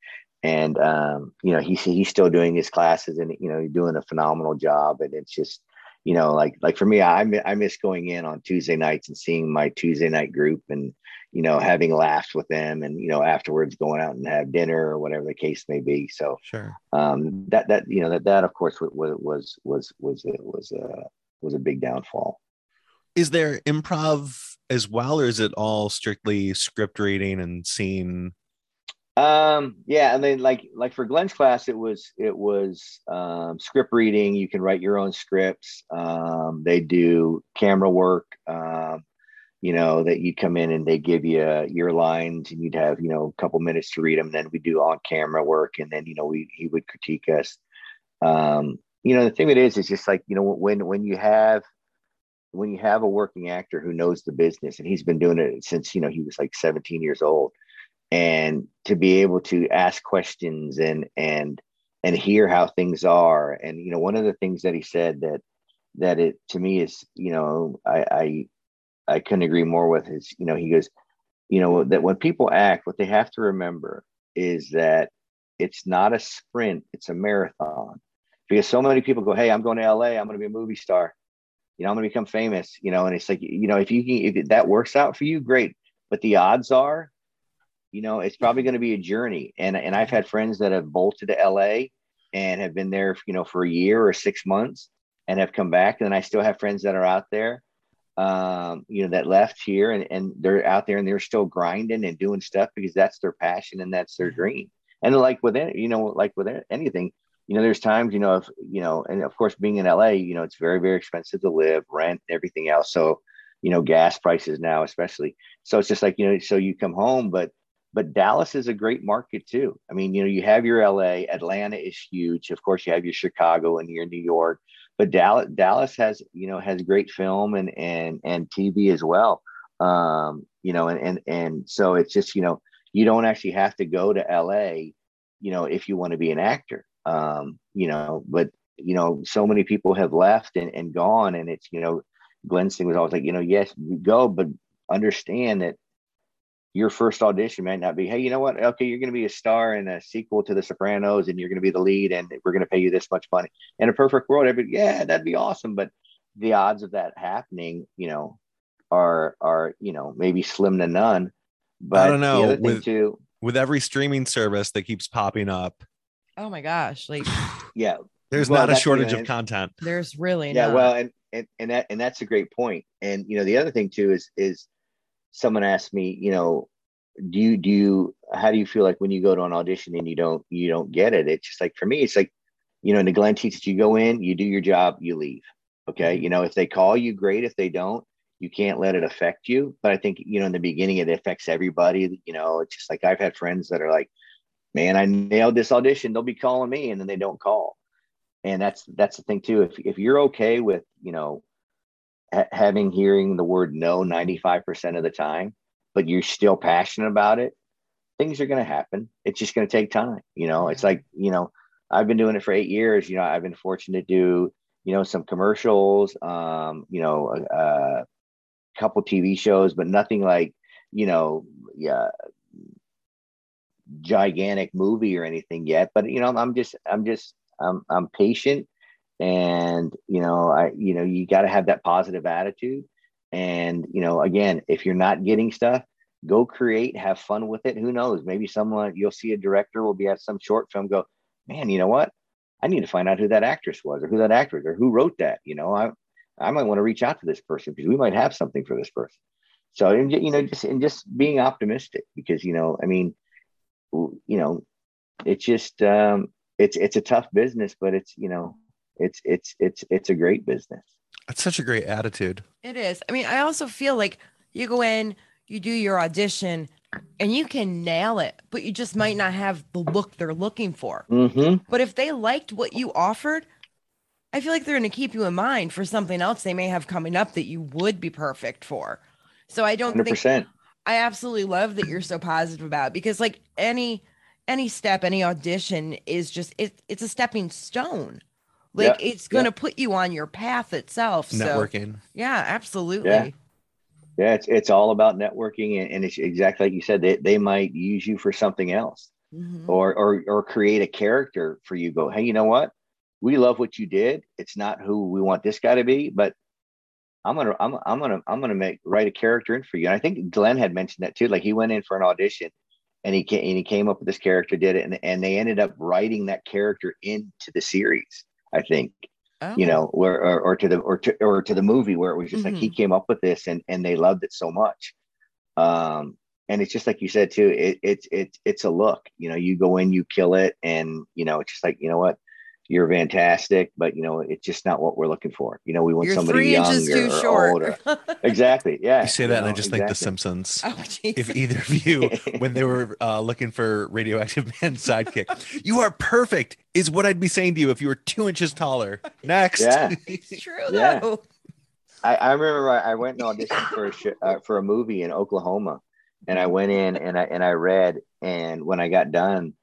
and um, you know he's he's still doing his classes and you know he's doing a phenomenal job and it's just you know like like for me I, I miss going in on tuesday nights and seeing my tuesday night group and you know having laughs with them and you know afterwards going out and have dinner or whatever the case may be so sure. um that that you know that that of course was was was was was was a was a big downfall Is there improv as well, or is it all strictly script reading and scene? Um, yeah, and then like like for Glenn's class, it was it was um, script reading. You can write your own scripts. Um, they do camera work. Um, you know that you come in and they give you your lines, and you'd have you know a couple minutes to read them. Then we do on camera work, and then you know we he would critique us. Um, you know the thing that is is just like you know when when you have when you have a working actor who knows the business and he's been doing it since you know he was like 17 years old and to be able to ask questions and and and hear how things are and you know one of the things that he said that that it to me is you know i i i couldn't agree more with is you know he goes you know that when people act what they have to remember is that it's not a sprint it's a marathon. Because so many people go hey i'm going to la i'm going to be a movie star you know i'm going to become famous you know and it's like you know if you can if that works out for you great. But the odds are you know it's probably going to be a journey. And and i've had friends that have bolted to la and have been there you know for a year or six months and have come back. And i still have friends that are out there um you know that left here and, and they're out there and they're still grinding and doing stuff because that's their passion and that's their dream. And like with any you know like with anything you know there's times you know if you know and of course being in la you know it's very very expensive to live rent everything else so you know gas prices now especially so it's just like you know so you come home but but Dallas is a great market too. I mean, you know, you have your LA, Atlanta is huge. Of course, you have your Chicago and your New York, but Dallas, Dallas has, you know, has great film and and and TV as well. Um, you know, and and and so it's just, you know, you don't actually have to go to LA, you know, if you want to be an actor. Um, you know, but you know, so many people have left and, and gone, and it's, you know, Glenn's thing was always like, you know, yes, go, but understand that your first audition might not be, hey, you know what? Okay, you're going to be a star in a sequel to The Sopranos, and you're going to be the lead, and we're going to pay you this much money. In a perfect world, everybody, yeah, that'd be awesome. But the odds of that happening, you know, are are you know maybe slim to none. But I don't know, The other thing with- too, With every streaming service that keeps popping up, Oh my gosh. Like yeah, there's Well, not a that's, you shortage know, of content. there's really yeah. not. Well, and and and that and that's a great point. And you know, the other thing too is is someone asked me, you know, do you do you how do you feel like when you go to an audition and you don't you don't get it it's just like for me it's like you know in the glenn teaches you go in you do your job you leave okay mm-hmm. you know if they call you great if they don't you can't let it affect you but i think you know in the beginning it affects everybody you know it's just like i've had friends that are like man i nailed this audition they'll be calling me and then they don't call and that's that's the thing too if, if you're okay with you know ha- having hearing the word no 95% of the time, but you're still passionate about it, things are going to happen. It's just going to take time. You know, it's like, you know, I've been doing it for eight years. You know, I've been fortunate to do, you know, some commercials, um, you know, a, a couple TV shows, but nothing like, you know, yeah, gigantic movie or anything yet. But you know, I'm just, I'm just, I'm, I'm patient, and you know, I, you know, you got to have that positive attitude. And you know, again, if you're not getting stuff, go create, have fun with it. Who knows? Maybe someone you'll see a director will be at some short film, go, man, you know what? I need to find out who that actress was or who that actor or who wrote that. You know, I I might want to reach out to this person because we might have something for this person. So and, you know, just and just being optimistic because you know, I mean, you know, it's just um, it's it's a tough business, but it's you know, it's it's it's it's a great business. That's such a great attitude. It is. I mean, I also feel like you go in, you do your audition, and you can nail it, but you just might not have the look they're looking for. Mm-hmm. But if they liked what you offered, I feel like they're going to keep you in mind for something else they may have coming up that you would be perfect for. So I don't 100%. think I absolutely love that you're so positive about it because like any any step, any audition is just it, it's a stepping stone. Like Yeah, it's going to yeah. put you on your path itself. So Networking. yeah, absolutely. Yeah. Yeah, it's it's all about networking, and, and it's exactly like you said. They they might use you for something else, Mhm. or or or create a character for you. Go, hey, you know what? We love what you did. It's not who we want this guy to be, but I'm gonna I'm I'm gonna I'm gonna make write a character in for you. And I think Glenn had mentioned that too. Like he went in for an audition, and he came and he came up with this character, did it, and and they ended up writing that character into the series. I think you Oh. know, where or, or to the or to or to the movie where it was just like he came up with this and and they loved it so much. Um, and it's just like you said too. It, it's it's it's a look. You know, you go in, you kill it, and you know, it's just like you know what, you're fantastic, but you know, it's just not what we're looking for. You know, we want You're somebody three young or, too or short. old. Exactly. Yeah. You say that, and I know, just think The. Simpsons. oh. If either of you, when they were uh, looking for Radioactive Man sidekick, you are perfect, is what I'd be saying to you if you were two inches taller. Next. Yeah. it's true Yeah. though. I, I remember I, I went and auditioned for a sh- uh, for a movie in Oklahoma, and I went in and I and I read, and when I got done,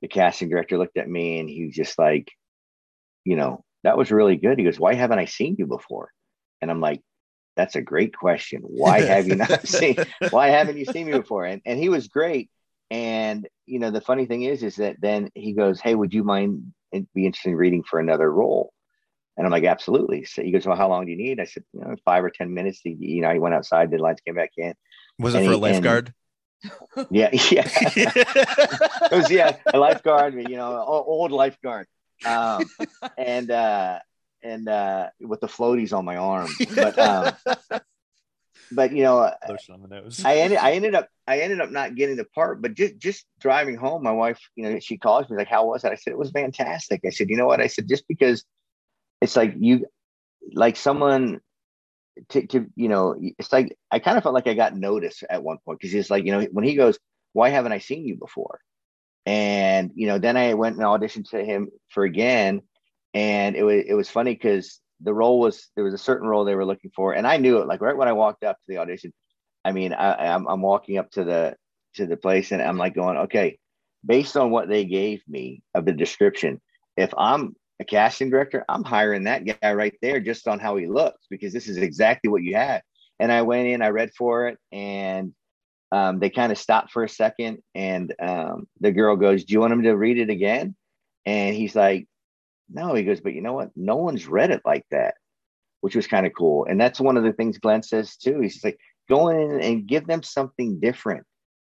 the casting director looked at me and he was just like, you know, that was really good. He goes, "Why haven't I seen you before?" And I'm like, "That's a great question. Why have you not seen? Why haven't you seen me before?" And and he was great. And you know, the funny thing is, is that then he goes, "Hey, would you mind and be interested in reading for another role?" And I'm like, absolutely. So he goes, well, how long do you need? I said, you know, five or 10 minutes. He, you know, he went outside, did lights, came back in. Was it And for a he- and- lifeguard? Yeah. Yeah. it was, yeah, a lifeguard, you know, old lifeguard. Um, and, uh, and, uh, with the floaties on my arm, but, um, but, you know, Lotion on the nose. I ended, I ended up, I ended up not getting the part, but just, just driving home, my wife, you know, she calls me like, how was it? I said, it was fantastic. I said, you know what? I said, just because it's like you, like someone to, to, you know, it's like, I kind of felt like I got noticed at one point. Cause he's like, you know, when he goes, why haven't I seen you before? And, you know, then I went and auditioned to him for again. And it was, it was funny because the role was, there was a certain role they were looking for. And I knew it like right when I walked up to the audition, I mean, I, I'm, I'm walking up to the to the place, and I'm like going, okay, based on what they gave me of the description, if I'm a casting director, I'm hiring that guy right there just on how he looks because this is exactly what you had. And I went in, I read for it, and um, they kind of stopped for a second, and um, the girl goes, "Do you want him to read it again?" And he's like, "No." He goes, "But you know what? No one's read it like that." Which was kind of cool, and that's one of the things Glenn says too. He's like, go in and give them something different.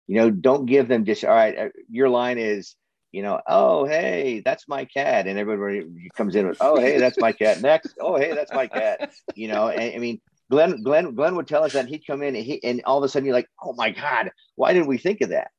You know, don't give them just all right. uh, Your line is, you know, oh hey, that's my cat, and everybody comes in with, oh hey, that's my cat. Next, oh hey, that's my cat. You know, and, I mean, Glenn, Glenn, Glenn would tell us that he'd come in and he, and all of a sudden you're like, oh my god, why didn't we think of that?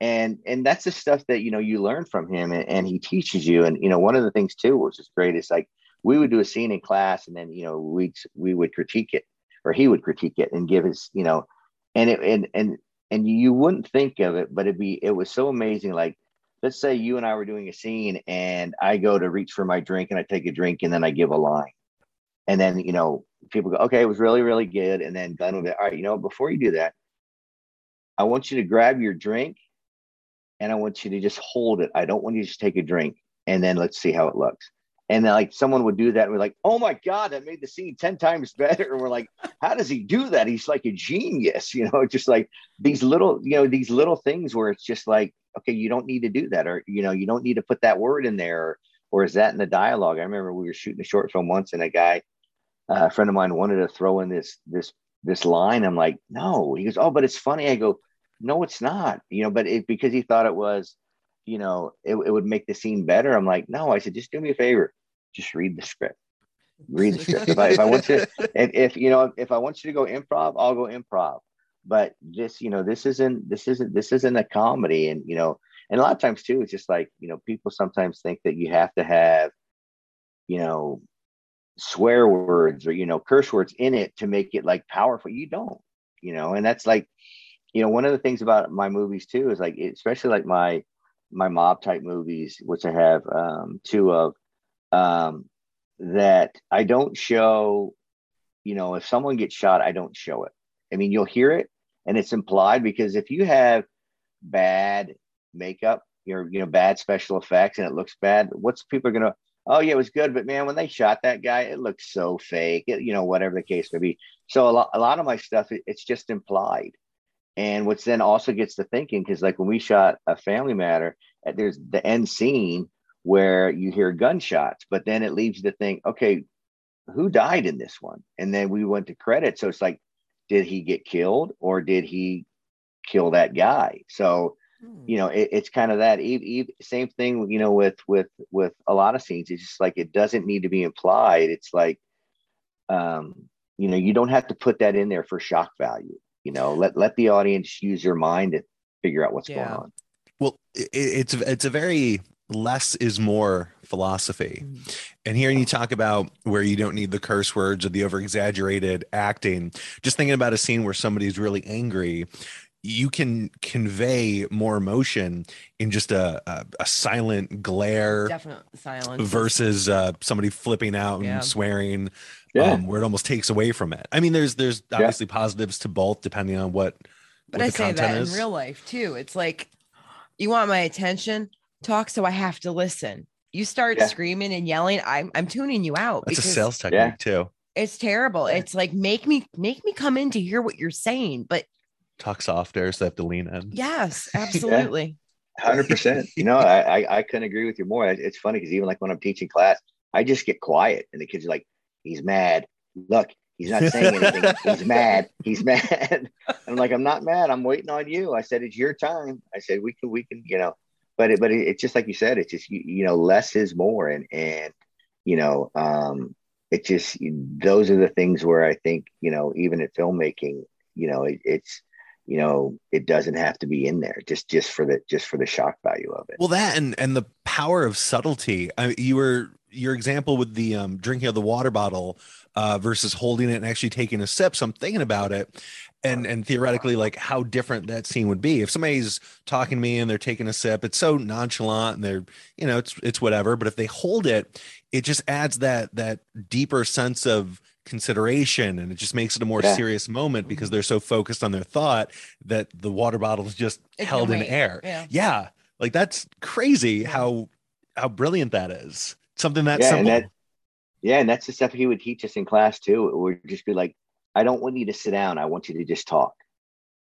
And and that's the stuff that you know you learn from him, and, and he teaches you. And you know, one of the things too, which is great, is like we would do a scene in class, and then you know we we would critique it, or he would critique it and give his you know, and it and and and you wouldn't think of it, but it'd be it was so amazing. Like let's say you and I were doing a scene, and I go to reach for my drink, and I take a drink, and then I give a line, And then, you know, people go, okay, it was really, really good. And then Glenn will be, all right, you know, before you do that, I want you to grab your drink and I want you to just hold it. I don't want you to just take a drink and then let's see how it looks. And then like someone would do that, and we're like, oh my God, that made the scene 10 times better. And we're like, how does he do that? He's like a genius, you know, just like these little, you know, these little things where it's just like, okay, you don't need to do that, or you know, you don't need to put that word in there, or, or is that in the dialogue? I remember we were shooting a short film once, and a guy, uh, a friend of mine, wanted to throw in this this this line. I'm like, no. He goes, oh, but it's funny. I go, no, it's not. You know, but it because he thought it was, you know, it, it would make the scene better. I'm like, no. I said, just do me a favor, just read the script. Read the script. if, I, if I want to, if, if you know, if I want you to go improv, I'll go improv but this you know this isn't this isn't this isn't a comedy and you know and a lot of times too it's just like you know people sometimes think that you have to have you know swear words or you know curse words in it to make it like powerful. You don't you know and that's like you know one of the things about my movies too is like especially like my my mob type movies which i have um two of um that i don't show you know if someone gets shot i don't show it. I mean you'll hear it and it's implied because if you have bad makeup or you know bad special effects and it looks bad what's people are gonna oh yeah it was good but man when they shot that guy it looks so fake it, you know whatever the case may be so a lot, a lot of my stuff it's just implied and which then also gets to thinking because like when we shot a family matter uh, there's the end scene where you hear gunshots but then it leaves to think okay who died in this one and then we went to credit so it's like did he get killed or did he kill that guy? So. You know, it, it's kind of that same thing, you know, with, with, with a lot of scenes, it's just like, it doesn't need to be implied. It's like, um, you know, you don't have to put that in there for shock value, you know, let, let the audience use your mind to figure out what's yeah. going on. Well, it, it's, it's a very less is more philosophy. Mm. And hearing you talk about where you don't need the curse words or the over exaggerated acting, just thinking about a scene where somebody's really angry, you can convey more emotion in just a, a, a silent glare definite silence versus uh, somebody flipping out yeah. and swearing yeah. um, where it almost takes away from it i mean there's there's obviously yeah. positives to both depending on what but what i say that is. in real life too it's like you want my attention talk, so I have to listen. You start yeah. screaming and yelling, I'm I'm tuning you out. That's a sales technique yeah. too. It's terrible. Yeah. It's like make me make me come in to hear what you're saying, but talk softer so I have to lean in. Yes, absolutely. Hundred percent. You know, I, I, I couldn't agree with you more. It's funny because even like when I'm teaching class, I just get quiet, and the kids are like, "He's mad. Look, he's not saying anything. he's mad. He's mad." I'm like, "I'm not mad. I'm waiting on you." I said, "It's your time." I said, "We can, we can, you know." but it, but it, it's just like you said, it's just you, you know less is more, and and you know um, it just those are the things where I think you know even at filmmaking, you know it, it's you know it doesn't have to be in there just just for the just for the shock value of it. Well that and and the power of subtlety. I, you were your example with the um, drinking of the water bottle uh, versus holding it and actually taking a sip so i'm thinking about it. And and theoretically like how different that scene would be. If somebody's talking to me and they're taking a sip it's so nonchalant and they're you know it's it's whatever. But if they hold it it just adds that that deeper sense of consideration and it just makes it a more yeah. serious moment because they're so focused on their thought that the water bottle is just held in air yeah. yeah like that's crazy how how brilliant that is something that yeah, simple and that, yeah and that's the stuff he would teach us in class too it would just be like I don't want you to sit down. I want you to just talk.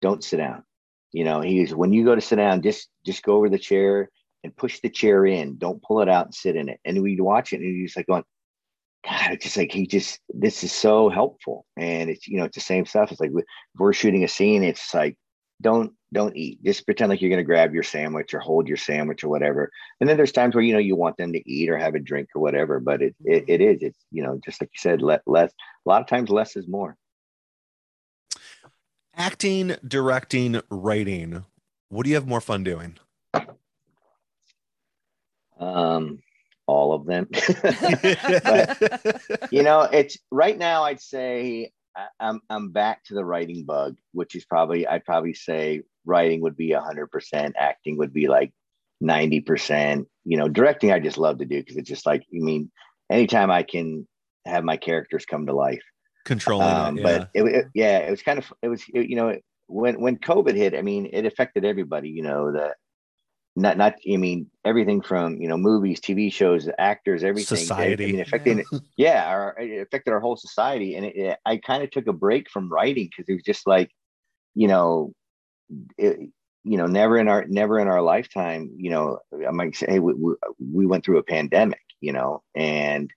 Don't sit down. You know, he's when you go to sit down, just just go over the chair and push the chair in. Don't pull it out and sit in it. And we'd watch it and he's like going, God, it's just like he just this is so helpful. And it's you know, it's the same stuff. It's like if we're shooting a scene, it's like don't don't eat. Just pretend like you're gonna grab your sandwich or hold your sandwich or whatever. And then there's times where you know you want them to eat or have a drink or whatever. But it it, it is it's you know just like you said, let less. A lot of times less is more. Acting, directing, writing. What do you have more fun doing? Um, all of them. but, you know, it's right now. I'd say I'm I'm back to the writing bug, which is probably I'd probably say writing would be hundred percent, acting would be like ninety percent. You know, directing I just love to do because it's just like I mean, anytime I can have my characters come to life. Controlling Um, it. Yeah. But it, it, yeah, it was kind of it was it, you know when when COVID hit, I mean, it affected everybody. You know the not not I mean everything from you know movies, TV shows, actors, everything. Society. I mean, affecting yeah, our, it affected our whole society. And it, it, I kind of took a break from writing because it was just like, you know, it, you know, never in our never in our lifetime, you know, I might say, hey, we, we, we went through a pandemic, you know, and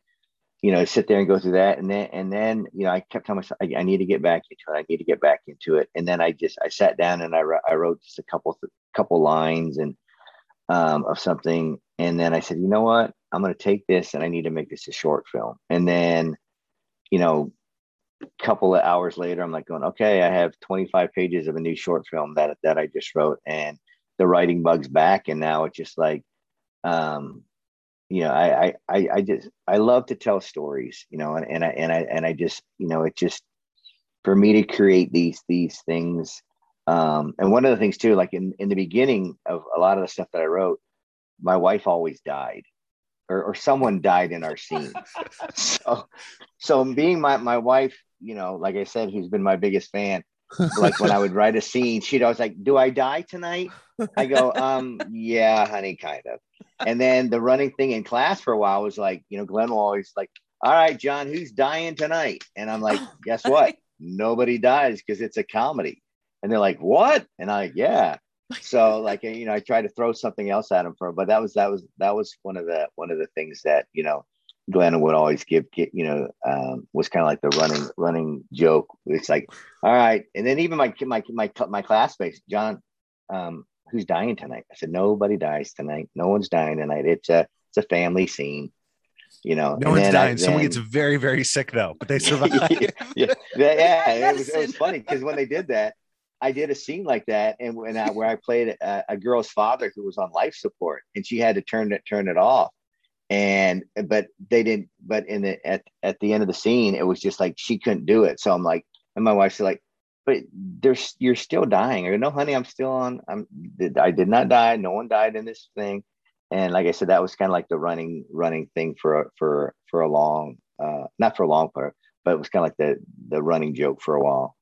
you know, sit there and go through that, and then and then you know, I kept telling myself, I, I need to get back into it. I need to get back into it. And then I just I sat down and I wrote, I wrote just a couple couple lines and um, of something, and then I said, you know what, I'm going to take this and I need to make this a short film. And then, you know, a couple of hours later, I'm like going, okay, I have 25 pages of a new short film that that I just wrote, and the writing bugs back, and now it's just like, um, you know, I I I, I just I love to tell stories, you know, and, and I and I and I just you know, it just for me to create these these things. Um, and one of the things too, like in, in the beginning of a lot of the stuff that I wrote, my wife always died or, or someone died in our scene. so, so being my, my wife, you know, like I said, who's been my biggest fan, like when I would write a scene, she'd always like, do I die tonight? I go, um, yeah, honey, kind of. And then the running thing in class for a while was like, you know, Glenn will always like, all right, John, who's dying tonight? And I'm like, guess what? Nobody dies because it's a comedy. And they're like, what? And I'm like, yeah. So like, you know, I tried to throw something else at them for, but that was, that was, that was one of the, one of the things that, you know, Glenn would always give, get, you know, um, was kind of like the running, running joke. It's like, all right. And then even my, my, my, my classmates, John, um, who's dying tonight? I said, nobody dies tonight. No one's dying tonight. It's a, it's a family scene, you know. No one's dying. I, Someone gets very, very sick though, but they survive. yeah, yeah, yeah, it was, it was funny because when they did that, I did a scene like that, and when I, where I played a, a, girl's father who was on life support, and she had to turn it turn it off, and but they didn't. But in the at at the end of the scene, it was just like she couldn't do it. So I'm like, and my wife's like, but there's you're still dying. No, honey, I'm still on. I'm I did not die. No one died in this thing. And like I said, that was kind of like the running running thing for for for a long, uh, not for a long part, but it was kind of like the the running joke for a while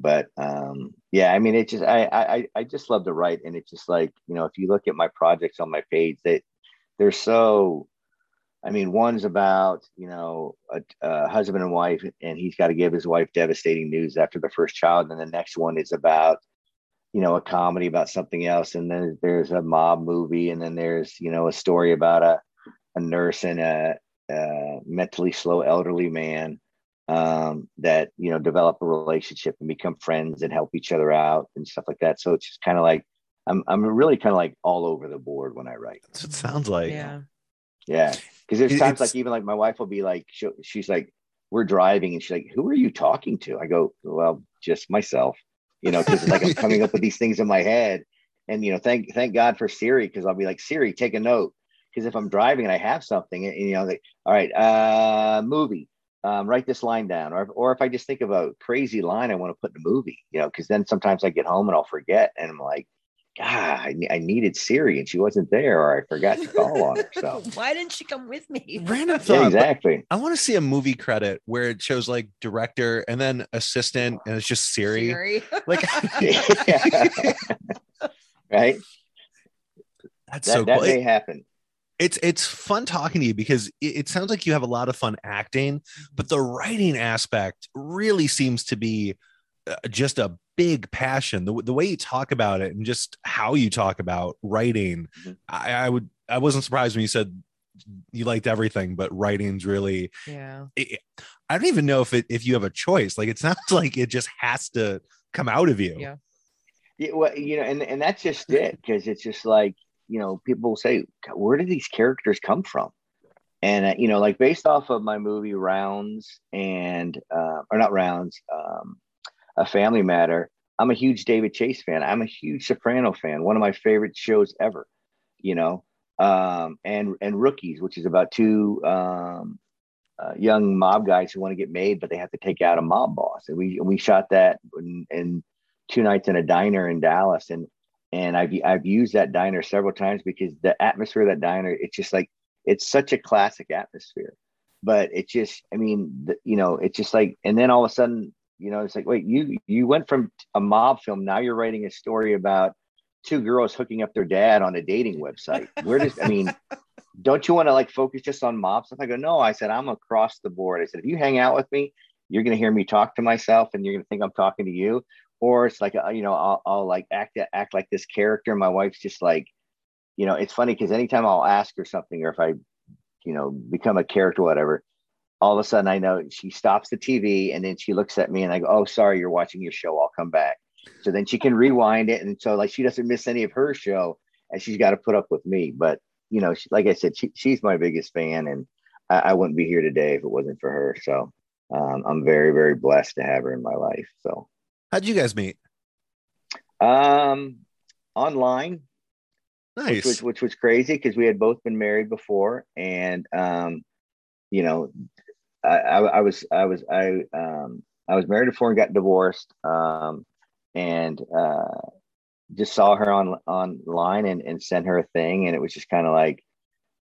but um yeah i mean it just I, I i just love to write and it's just like you know if you look at my projects on my page that they're so i mean one's about you know a, a husband and wife and he's got to give his wife devastating news after the first child and the next one is about you know a comedy about something else and then there's a mob movie and then there's you know a story about a, a nurse and a, a mentally slow elderly man um, that you know develop a relationship and become friends and help each other out and stuff like that. So it's just kind of like I'm I'm really kind of like all over the board when I write. That's what it sounds like. Yeah. Yeah, because there's times It's- like even like my wife will be like she'll, she's like we're driving and she's like who are you talking to? I go well just myself, you know, because it's like I'm coming up with these things in my head, and you know thank thank God for Siri because I'll be like Siri take a note because if I'm driving and I have something and, you know like all right uh movie um, write this line down or, or if i just think of a crazy line i want to put in a movie you know because then sometimes i get home and i'll forget and i'm like god I, I needed siri and she wasn't there or i forgot to call on her so Why didn't she come with me? Random thought. yeah exactly I want to see a movie credit where it shows like director and then assistant, and it's just Siri. Siri. Like Yeah. right that's that, so that cool. may happen it's it's fun talking to you because it, it sounds like you have a lot of fun acting, but the writing aspect really seems to be uh, just a big passion. The, the way you talk about it and just how you talk about writing, Mhm. I, I would I wasn't surprised when you said you liked everything, but writing's really. Yeah. It, I don't even know if it if you have a choice. Like it sounds like it just has to come out of you. Yeah. Yeah, well, you know, and and that's just it because it's just like you know, people say, where did these characters come from? And uh, you know, like based off of my movie Rounds and uh, or not Rounds, um, A Family Matter. I'm a huge David Chase fan. I'm a huge Soprano fan. One of my favorite shows ever. You know, um, and and Rookies, which is about two um, uh, young mob guys who want to get made, but they have to take out a mob boss. And we we shot that in two nights in a diner in Dallas, and and I've I've used that diner several times because the atmosphere of that diner, it's just like it's such a classic atmosphere. but it just, I mean, the, you know, it's just like, and then all of a sudden, you know, it's like, wait, you you went from a mob film, now you're writing a story about two girls hooking up their dad on a dating website. Where does I mean, don't you want to like focus just on mob stuff? I go, no. I said, I'm across the board. I said, if you hang out with me, you're gonna hear me talk to myself, and you're gonna think I'm talking to you. Or it's like, uh, you know, I'll, I'll like act act like this character. My wife's just like, you know, it's funny because anytime I'll ask her something, or if I, you know, become a character, whatever, all of a sudden I know she stops the TV and then she looks at me and I go, "Oh, sorry, you're watching your show. I'll come back." So then she can rewind it, and so like she doesn't miss any of her show, and she's got to put up with me. But you know, she, like I said, she, she's my biggest fan, and I, I, wouldn't be here today if it wasn't for her. So um, I'm very, very blessed to have her in my life. So, how'd you guys meet? Um, online. Nice. Which was, which was crazy because we had both been married before, and um, you know, I, I, I was I was I um I was married before and got divorced. Um, and uh, just saw her on online and, and sent her a thing, and it was just kind of like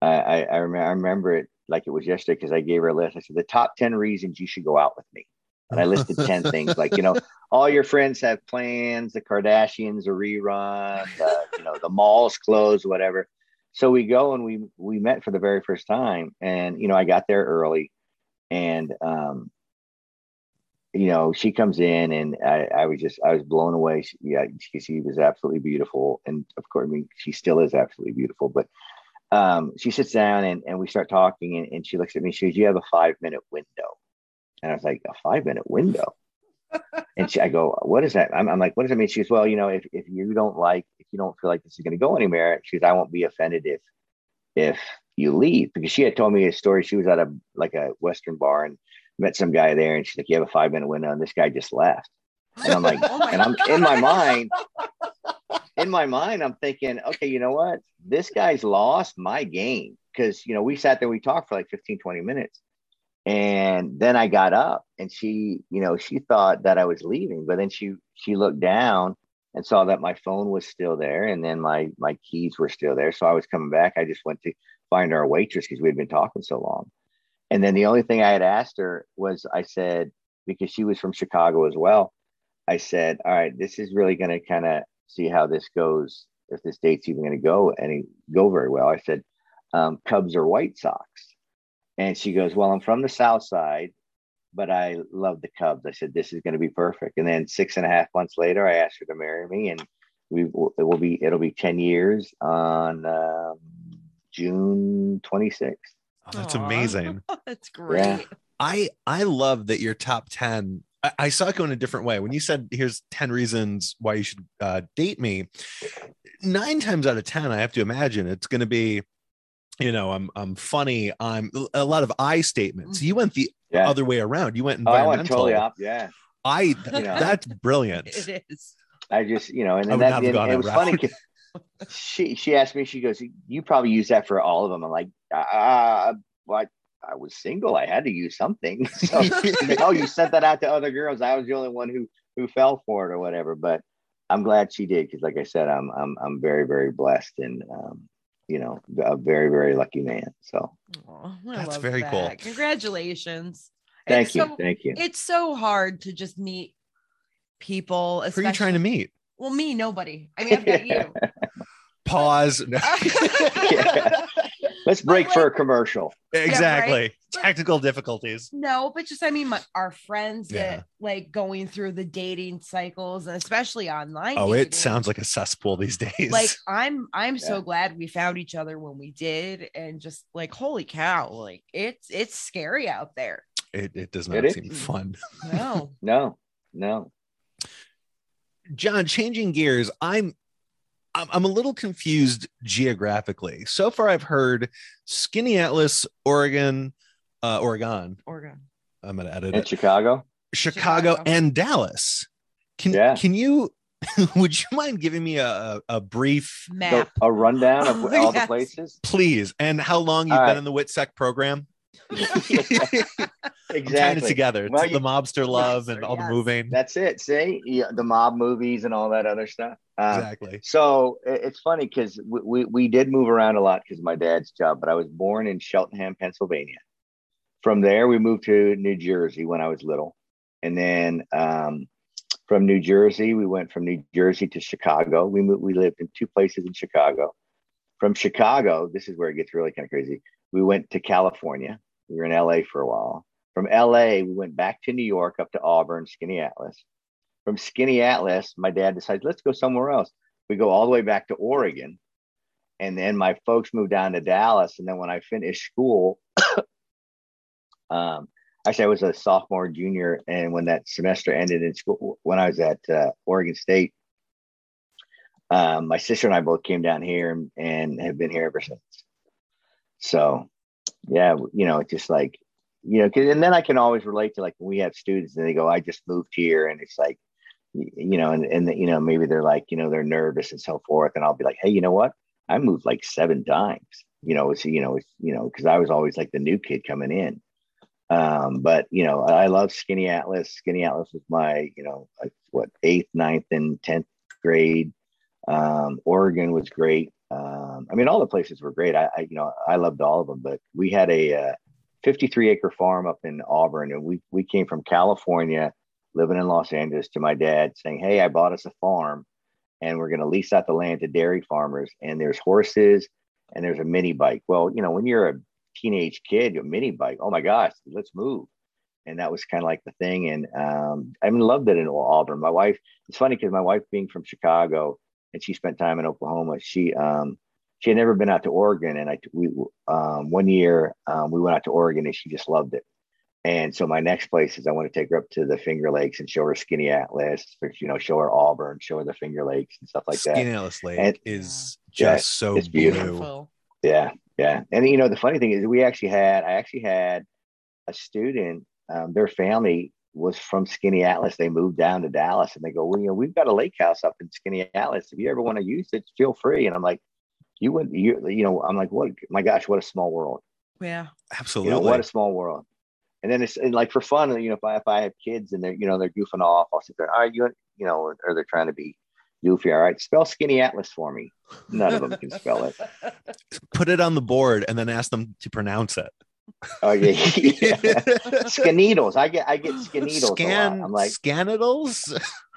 I I, rem- I remember it like it was yesterday because I gave her a list. I said the top ten reasons you should go out with me, and I listed ten things like you know all your friends have plans, the Kardashians are rerun, uh, you know the mall's closed, whatever. So we go and we we met for the very first time, and you know I got there early, and um, you know, she comes in and I, I was just, I was blown away. She, yeah, she, she was absolutely beautiful. And of course, I mean, she still is absolutely beautiful, but um, she sits down and, and we start talking and, and she looks at me, she goes, you have a five minute window. And I was like, a five minute window. and she, I go, what is that? I'm, I'm, like, what does that mean? She goes, well, you know, if, if you don't like, if you don't feel like this is going to go anywhere, she goes, I won't be offended if, if you leave because she had told me a story. She was at a, like a Western bar and met some guy there and she's like, You have a five minute window, and this guy just left. And I'm like, oh and I'm in my mind, in my mind, I'm thinking, okay, you know what? This guy's lost my game. Cause you know, we sat there, we talked for like 15, 20 minutes. And then I got up and she, you know, she thought that I was leaving, but then she she looked down and saw that my phone was still there and then my my keys were still there. So I was coming back. I just went to find our waitress because we had been talking so long. And then the only thing I had asked her was I said, because she was from Chicago as well, I said, all right, this is really going to kind of see how this goes, if this date's even going to go any go very well. I said, um, Cubs or White Sox. And she goes, well, I'm from the South Side, but I love the Cubs. I said, this is going to be perfect. And then six and a half months later, I asked her to marry me and we it will be, it'll be 10 years on um, June 26th. Oh, that's Aww. amazing. that's great. Yeah. I I love that your top 10 I, I, saw it go in a different way. When you said here's 10 reasons why you should uh, date me, nine times out of 10, I have to imagine it's gonna be, you know, I'm I'm funny. I'm a lot of I statements. You went the yeah. other way around. You went environmental. Oh, I went totally up, yeah. I you know. that's brilliant. It is. I just, you know, and then that, and, it was funny she she asked me, she goes, You probably use that for all of them. I'm like, uh, what? I was single. I had to use something. So, oh, you sent that out to other girls. I was the only one who who fell for it or whatever. But I'm glad she did because, like I said, I'm I'm I'm very very blessed and um, you know a very very lucky man. So Aww, that's very that. cool. Congratulations. Thank it's you. So, thank you. It's so hard to just meet people. Who are you trying to meet? Well, me, nobody. I mean, I've got you. Pause. yeah. Let's break like, for a commercial. Exactly. Yeah, right? Technical difficulties. No, but just I mean, my, our friends yeah. that like going through the dating cycles, and especially online. Oh, dating. it sounds like a cesspool these days. Like I'm, I'm yeah. so glad we found each other when we did, and just like holy cow, like it's it's scary out there. It it does not it seem is. fun. No, no, no. John, changing gears, I'm I'm a little confused geographically. So far, I've heard Skaneateles, Oregon, uh, Oregon, Oregon. I'm gonna edit and it. Chicago, Chicago, Chicago, and Dallas. Can yeah. can you? would you mind giving me a, a brief map, a rundown of all yes. the places, please? And how long you've all been right. in the WITSEC program? exactly. it together. Well, you, the mobster love yes, and all yes. the moving. That's it. See, yeah, the mob movies and all that other stuff. Uh, exactly. So it's funny because we, we, we did move around a lot because of my dad's job, but I was born in Cheltenham, Pennsylvania. from there, we moved to New Jersey when I was little. And then um, from New Jersey, we went from New Jersey to Chicago. We moved, we lived in two places in Chicago. From Chicago, this is where it gets really kind of crazy. We went to California. We were in LA for a while. From LA, we went back to New York up to Auburn, Skaneateles. From Skaneateles, my dad decided, let's go somewhere else. We go all the way back to Oregon. And then my folks moved down to Dallas. And then when I finished school, um, actually, I was a sophomore, junior. And when that semester ended in school, when I was at uh, Oregon State, um, my sister and I both came down here and, and have been here ever since. So, yeah, you know, it's just like, you know, and then I can always relate to like when we have students and they go, I just moved here. And it's like, you know, and, and, you know, maybe they're like, you know, they're nervous and so forth. And I'll be like, hey, you know what? I moved like seven times, you know, it's, you know, it's, you know, cause I was always like the new kid coming in. Um, but you know, I love Skaneateles. Skinny Atlas was my, you know, like what eighth, ninth, and tenth grade. Um, Oregon was great. Um, I mean, all the places were great. I, I, you know, I loved all of them. But we had a uh, 53 acre farm up in Auburn, and we we came from California, living in Los Angeles, to my dad saying, "Hey, I bought us a farm, and we're going to lease out the land to dairy farmers. And there's horses, and there's a mini bike. Well, you know, when you're a teenage kid, a mini bike. Oh my gosh, let's move. And that was kind of like the thing. And um, I mean, loved it in Auburn. My wife, it's funny because my wife being from Chicago and she spent time in Oklahoma, she, um, she had never been out to Oregon. And I, we, um, one year um, we went out to Oregon and she just loved it. And so my next place is I want to take her up to the Finger Lakes and show her Skaneateles, you know, show her Auburn, show her the Finger Lakes and stuff like Skinny that. Skaneateles Lake and, is just yeah, so it's beautiful. Blue. Yeah, yeah. And you know, the funny thing is, we actually had I actually had a student. Um, their family was from Skaneateles. They moved down to Dallas, and they go, "Well, you know, we've got a lake house up in Skaneateles. If you ever want to use it, feel free." And I'm like, "You would, you, you know?" I'm like, "What? My gosh, what a small world!" Yeah, absolutely. You know, what a small world. And then it's and like for fun, you know, if I if I have kids and they're you know they're goofing off, I'll sit there, "Are you?" You know, or, or they're trying to be goofy. All right, spell Skaneateles for me. None of them can spell it. Put it on the board and then ask them to pronounce it. Oh yeah, yeah. Skeneedles. I get I get skeneedles. Scan. I'm like scanidles.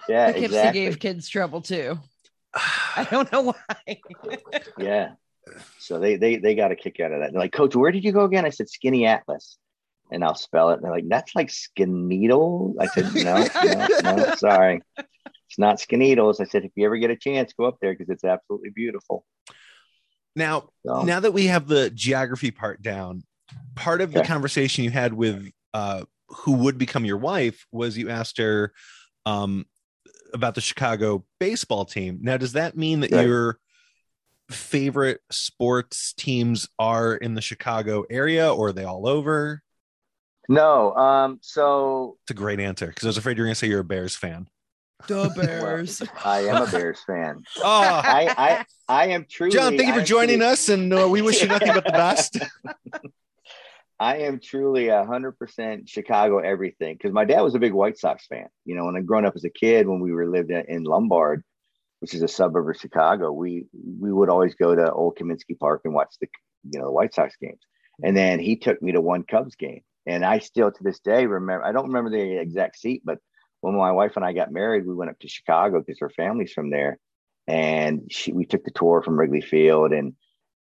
Yeah, Poughkeepsie exactly. gave kids trouble too. I don't know why. yeah. So they they they got a kick out of that. They're like, Coach, where did you go again? I said Skaneateles, and I'll spell it. And they're like, That's like Skeneedle. I said, No, no, no, sorry. It's not Skeneedles. I said, if you ever get a chance, go up there because it's absolutely beautiful. Now, so. now that we have the geography part down, part of okay. the conversation you had with uh, who would become your wife was you asked her um, about the Chicago baseball team. Now, does that mean that right. your favorite sports teams are in the Chicago area or are they all over? No. Um, so it's a great answer because I was afraid you were going to say you're a Bears fan. The Bears. Well, I am a Bears fan. Oh, I, I, I am truly. John, thank you for joining truly, us, and uh, we wish you nothing but the best. I am truly a hundred percent Chicago everything because my dad was a big White Sox fan. You know, when I growing up as a kid, when we were lived in Lombard, which is a suburb of Chicago, we we would always go to Old Comiskey Park and watch the you know the White Sox games. And then he took me to one Cubs game, and I still to this day remember. I don't remember the exact seat, but when my wife and I got married, we went up to Chicago because her family's from there, and she we took the tour from Wrigley Field, and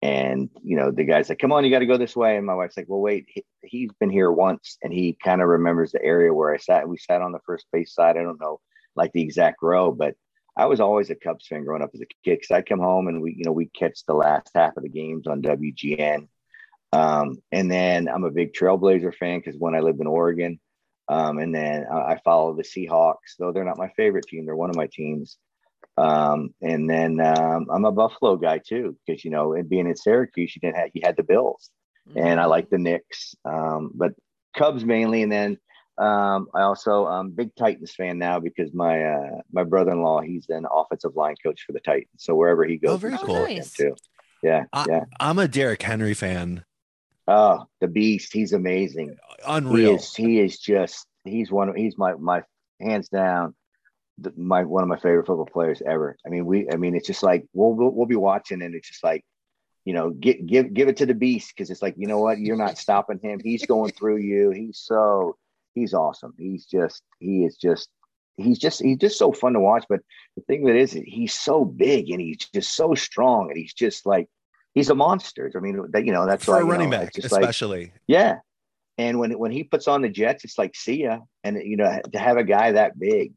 and you know the guy's like, "Come on, you got to go this way," and my wife's like, "Well, wait, he, has been here once, and he kind of remembers the area where I sat. We sat on the first base side. I don't know like the exact row, but." I was always a Cubs fan growing up as a kid because I'd come home and we, you know, we catch the last half of the games on WGN. Um, and then I'm a big Trailblazer fan because when I lived in Oregon, um, and then uh, I follow the Seahawks, though they're not my favorite team. They're one of my teams. Um, and then um, I'm a Buffalo guy too, because you know, and being in Syracuse, you didn't have you had the Bills, mm-hmm. and I like the Knicks, um, but Cubs mainly. And then um, I also I'm big Titans fan now because my uh, my brother-in-law he's an offensive line coach for the Titans, so wherever he goes, oh, very cool. Nice. Too. Yeah, I, yeah. I'm a Derrick Henry fan. Oh, the beast! He's amazing. Unreal. He is. He is just. He's one. Of, he's my my hands down. The, my one of my favorite football players ever. I mean, we. I mean, it's just like we'll we'll, we'll be watching, and it's just like, you know, get give give it to the beast because it's like, you know what, you're not stopping him. He's going through you. He's so he's awesome. He's just he is just he's just he's just so fun to watch. But the thing that is, he's so big and he's just so strong and he's just like he's a monster. I mean, that you know that's for why, a running know, back, just like- especially. yeah. And when when he puts on the Jets, it's like see ya. And you know to have a guy that big,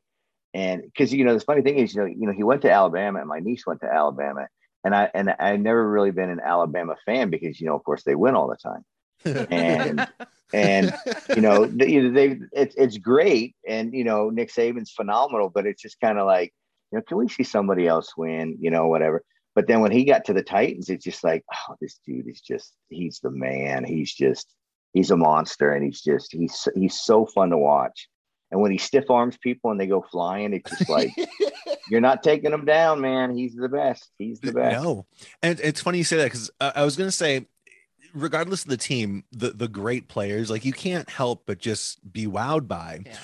and because you know the funny thing is you know you know he went to Alabama and my niece went to Alabama, and I and I never really been an Alabama fan because you know of course they win all the time, and and you know they, they it's it's great, and you know Nick Saban's phenomenal, but it's just kind of like you know can we see somebody else win, you know whatever. But then when he got to the Titans, it's just like, oh, this dude is just, he's the man. He's just, he's a monster and he's just, he's, he's so fun to watch. And when he stiff arms people and they go flying, it's just like, you're not taking him down, man. He's the best. He's the best. No, and it's funny you say that because uh, I was going to say, regardless of the team, the the great players, like you can't help but just be wowed by, Yeah.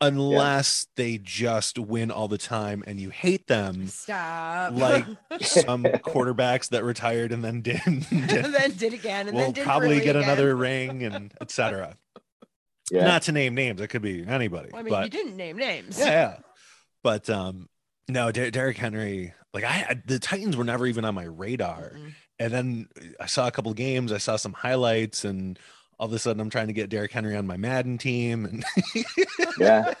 unless they just win all the time and you hate them, Stop. like some quarterbacks that retired and then didn't. and then did again, and will then did probably really get again. another ring and etc. Yeah. Not to name names, it could be anybody. Well, I mean, but you didn't name names. yeah, yeah. But um, no, Der- Derrick Henry, like I, I, the Titans were never even on my radar. Mm-mm. And then I saw a couple of games, I saw some highlights, and all of a sudden I'm trying to get Derrick Henry on my Madden team. And Yeah.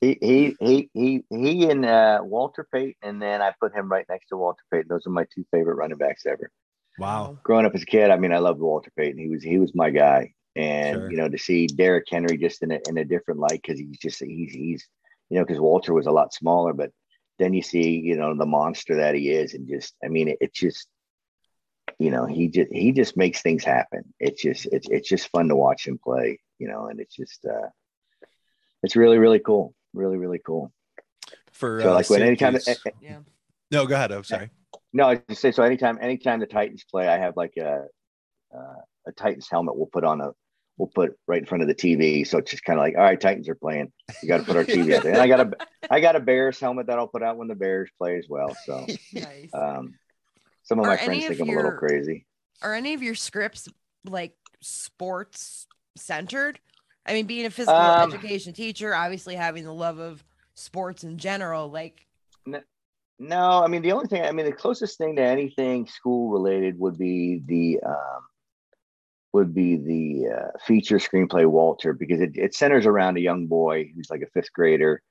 He, he, he, he, he and uh, Walter Payton. And then I put him right next to Walter Payton. Those are my two favorite running backs ever. wow. growing up as a kid, I mean, I loved Walter Payton. He was he was my guy, and Sure. you know, to see Derrick Henry just in a in a different light because he's just he's he's you know because Walter was a lot smaller, but then you see you know the monster that he is, and just I mean, it, it's just you know he just he just makes things happen. It's just it's it's just fun to watch him play, you know, and it's just uh it's really really cool, really really cool. For So uh, like when anytime Yeah. no, go ahead. I'm sorry. No, I just say so. Anytime, anytime the Titans play, I have like a uh, a Titans helmet. We'll put on a we'll put right in front of the TV. So it's just kind of like, all right, Titans are playing. You got to put our TV out there. And I got a I got a Bears helmet that I'll put out when the Bears play as well. So Nice. um, some of Are my friends of think I'm a little crazy. Are any of your scripts like sports centered? I mean, being a physical Um, education teacher, obviously having the love of sports in general, like No, I mean the only thing I mean the closest thing to anything school related would be the um, would be the uh, feature screenplay Walter because it, it centers around a young boy who's like a fifth grader,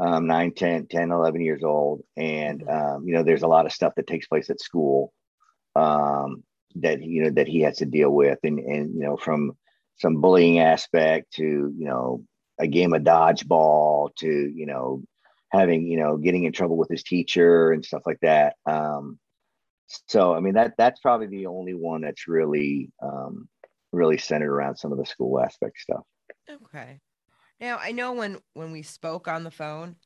um, 9, 10, 10, 11 years old. And, um, you know, there's a lot of stuff that takes place at school um, that, you know, that he has to deal with. And, and, you know, from some bullying aspect to, you know, a game of dodgeball to, you know, having, you know, getting in trouble with his teacher and stuff like that. Um, so, I mean, that that's probably the only one that's really, um, really centered around some of the school aspect stuff. Okay. Now I know when when we spoke on the phone,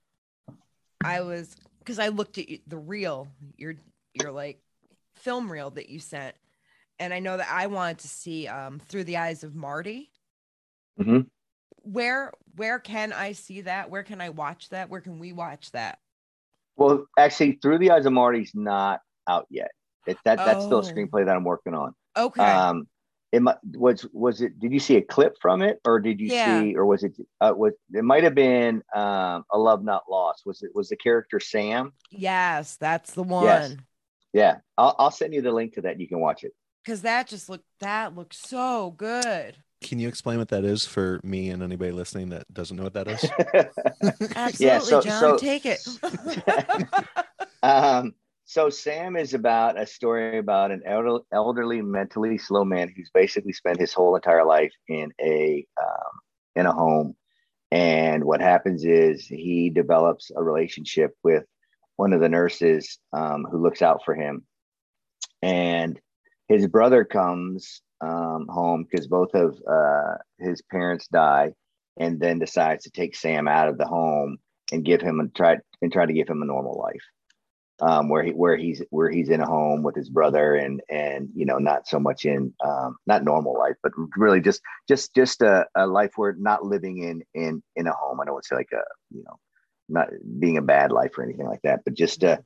I was because I looked at you, the reel, your your like film reel that you sent, and I know that I wanted to see um through the eyes of Marty. Mm-hmm. Where where can I see that? Where can I watch that? Where can we watch that? Well, actually, Through the Eyes of Marty's not out yet. It, that that's still a Oh. screenplay that I'm working on. Okay. Um, it mi- was was it? Did you see a clip from it, or did you Yeah. see, or was it? Uh, was it might have been um, a Love Not Lost? Was it? Was the character Sam? yes, that's the Yes. one. Yeah, I'll I'll send you the link to that. You can watch it. Because that just looked that looks so good. Can you explain what that is for me and anybody listening that doesn't know what that is? Absolutely, Yeah, so- John. so- take it. Um, so Sam is about a story about an elder, elderly, mentally slow man who's basically spent his whole entire life in a um, in a home, and what happens is he develops a relationship with one of the nurses um, who looks out for him, and his brother comes um, home because both of uh, his parents die, and then decides to take Sam out of the home and give him a try and try to give him a normal life um, where he where he's where he's in a home with his brother and and you know not so much in um, not normal life, but really just just just a, a life where not living in in in a home. I don't want to say like a you know not being a bad life or anything like that, but just uh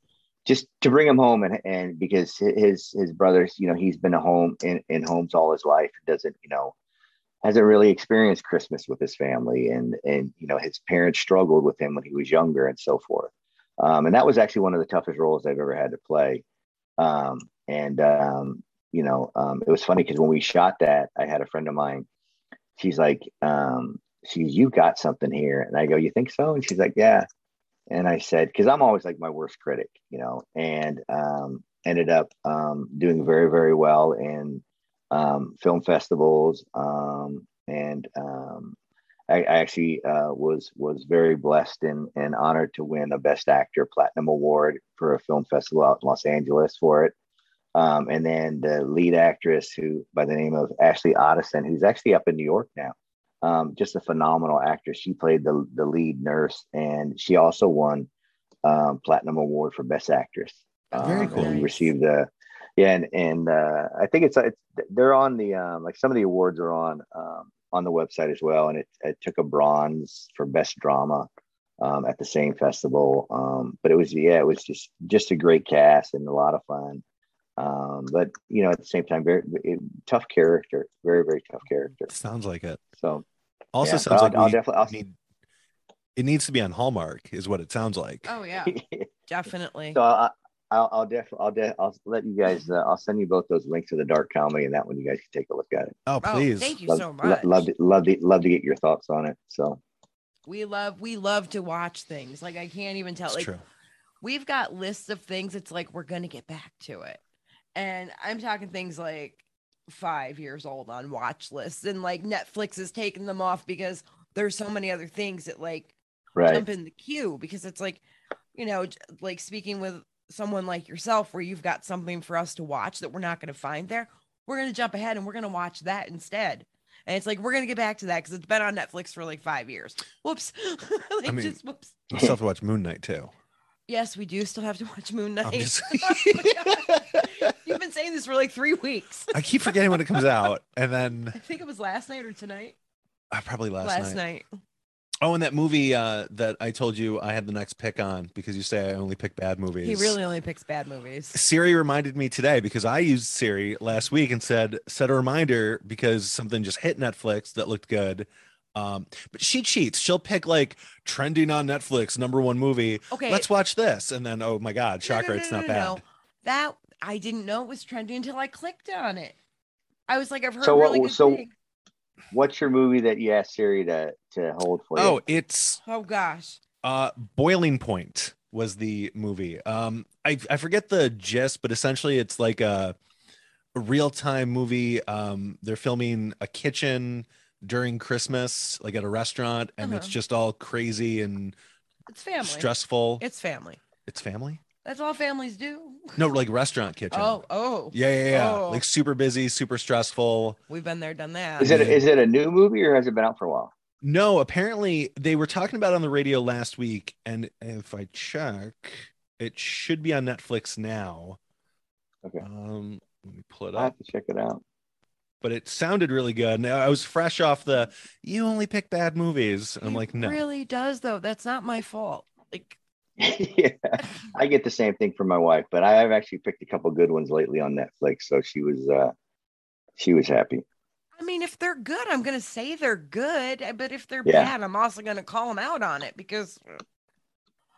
just to bring him home and and because his his brothers, you know, he's been a home in, in homes all his life, doesn't you know, hasn't really experienced Christmas with his family, and and you know his parents struggled with him when he was younger and so forth. Um, and that was actually one of the toughest roles I've ever had to play. Um, and um, you know, um, it was funny because when we shot that, I had a friend of mine. She's like, um, she's you got something here, and I go, you think so? And she's like, yeah. And I said, because I'm always like my worst critic, you know, and um, ended up doing very, very well in film festivals. And I, I actually uh, was was very blessed and, and honored to win a Best Actor Platinum Award for a film festival out in Los Angeles for it. Um, and then the lead actress, who by the name of Ashley Addison, who's actually up in New York now, um, just a phenomenal actress. She played the the lead nurse, and she also won um, platinum award for best actress. Very Um, cool. and received the yeah, and and uh, I think it's it's they're on the um, like some of the awards are on um, on the website as well, and it, it took a bronze for best drama um, at the same festival. Um, but it was yeah, it was just just a great cast and a lot of fun. Um, but you know, at the same time, very it, tough character, very very tough character. Sounds like it. So Also Yeah, sounds I'll- like I'll definitely- I'll- need. It needs to be on Hallmark, is what it sounds like. Oh yeah, definitely. so I, I'll I'll definitely I'll de- I'll let you guys. Uh, I'll send you both those links to the dark comedy, and that one you guys can take a look at it. Oh, Oh, please. thank you Love, so lo- much. love, to, love to love to get your thoughts on it. So we love we love to watch things. Like I can't even tell. It's like true. we've got lists of things. It's like we're gonna get back to it, and I'm talking things like five years old on watch lists, and like Netflix is taking them off because there's so many other things that like right, jump in the queue because it's like, you know, like speaking with someone like yourself where you've got something for us to watch that we're not going to find there. We're going to jump ahead and we're going to watch that instead. And it's like, we're going to get back to that because it's been on Netflix for like five years. Whoops. like, I mean- just whoops. You still have to watch Moon Knight too. Yes, we do still have to watch Moon Knight. just- You've been saying this for like three weeks. I keep forgetting when it comes out, and then I think it was last night or tonight. uh, probably last, Last, night. night. Oh, and that movie uh, that I told you I had the next pick on because you say I only pick bad movies. He really only picks bad movies. Siri reminded me today because I used Siri last week and said set a reminder because something just hit Netflix that looked good. Um, but she cheats. She'll pick like trending on Netflix number one movie. Okay. Let's watch this, and then oh my god, No, shocker, no, it's not no, bad. no. That I didn't know it was trending until I clicked on it. I was like, I've heard So what- really good so- things. What's your movie that you asked Siri to to hold for Oh, you? Oh, it's Oh gosh. Uh, Boiling Point was the movie. Um, I I forget the gist, but essentially it's like a, a real time movie. Um, they're filming a kitchen during Christmas, like at a restaurant, and it's Uh-huh. just all crazy and It's family. stressful. It's family. It's family? That's all families do. No, like restaurant kitchen. Oh, oh. Yeah, yeah, yeah. Oh. Like super busy, super stressful. We've been there, done that. Is it is it a new movie or has it been out for a while? No, apparently they were talking about it on the radio last week, and if I check, it should be on Netflix now. Okay. Um, let me pull it I up. have to check it out. But it sounded really good. And I was fresh off the you only pick bad movies. And I'm It like, no. really does though. That's not my fault. Like yeah, I get the same thing from my wife, but I have actually picked a couple good ones lately on Netflix, so she was uh she was happy. I mean, if they're good, I'm gonna say they're good. uh, But if they're Yeah. bad, I'm also gonna call them out on it because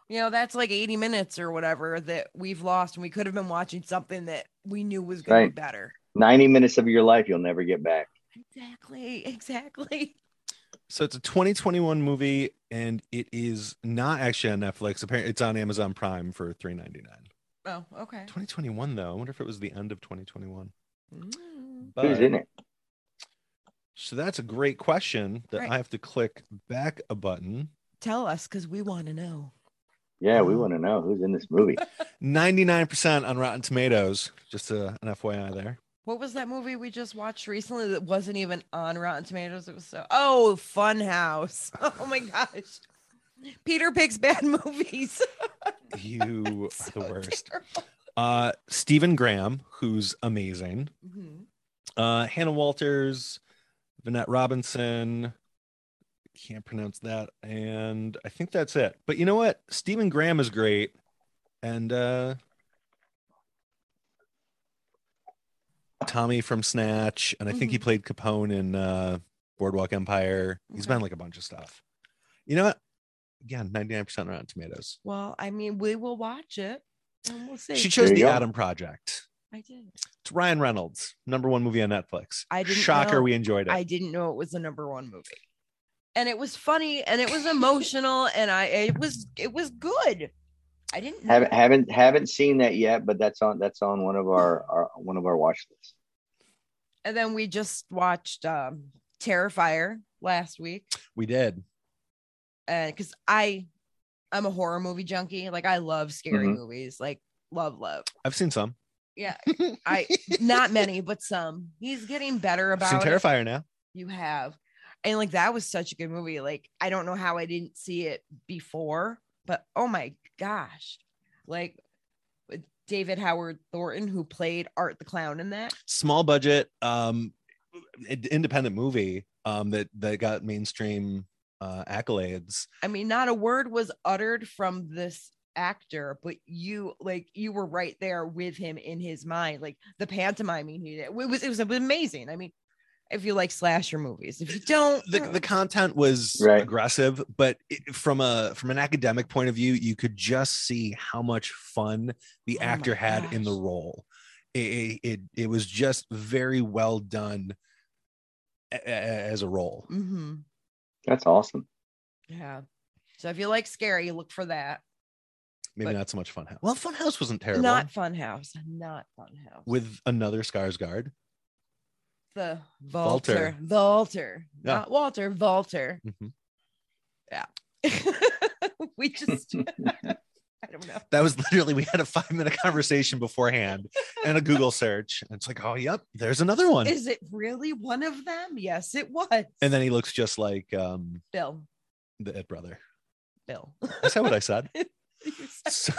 you know that's like 80 minutes or whatever that we've lost, and we could have been watching something that we knew was gonna be better. 90 minutes of your life you'll never get back. Exactly. Exactly. So it's a 2021 movie, and it is not actually on Netflix. Apparently, it's on Amazon Prime for 3.99. Oh, okay. 2021 though. I wonder if it was the end of 2021. Mm. Who's in it? So that's a great question that Right. I have to click back a button. Tell us because we want to know. Yeah, we want to know who's in this movie. 99% on Rotten Tomatoes. Just a, an FYI there. What was that movie we just watched recently that wasn't even on Rotten Tomatoes? It was so oh, Funhouse. Oh my gosh. Peter picks bad movies. You are So the worst. terrible. Uh, Stephen Graham, who's amazing. Mhm. Uh, Hannah Walters, Vinette Robinson. Can't pronounce that. And I think that's it. But you know what? Stephen Graham is great. And uh, Tommy from Snatch, and I think he Mhm. played Capone in uh, Boardwalk Empire. He's Okay. been like a bunch of stuff. You know what? Again, 99% Rotten Tomatoes. Well, I mean, we will watch it and we'll see. She chose There The go. Adam Project. I did. It's Ryan Reynolds, number one movie on Netflix. I didn't Shocker, know- we enjoyed it. I didn't know it was the number one movie. And it was funny and it was emotional and I it was it was good. I didn't know. Haven't haven't haven't seen that yet, but that's on that's on one of our, our one of our watch lists. And then we just watched um Terrifier last week. we did. And because I I'm a horror movie junkie. Like I love scary Mhm. movies. Like love, love. I've seen some. Yeah. I not many, but some. He's getting better I've about seen it. Terrifier now. You have. And like that was such a good movie. Like I don't know how I didn't see it before, but oh my gosh. Like David Howard Thornton who played Art the Clown in that. Small budget, um, independent movie um, that that got mainstream uh, accolades. I mean, not a word was uttered from this actor, but you like you were right there with him in his mind. Like the pantomiming he did. It was it was amazing. I mean, if you like slasher movies, if you don't the, the content was Right. aggressive but it, from a from an academic point of view you could just see how much fun the Oh actor had in the role it, it it it was just very well done a- a- as a role hmm That's awesome. Yeah. So if you like scary, you look for that. maybe But- not so much fun house well fun house wasn't terrible Not Funhouse. Not Funhouse. with another Skarsgård. The Walter. Walter. Yeah. Not Walter. Walter. Mhm. we just I don't know. that was literally we had a five minute conversation beforehand and a google search and it's like oh yep there's another one Is it really one of them? Yes, it was. and then he looks just like um Bill. the Ed brother Bill. is that what i said said- So-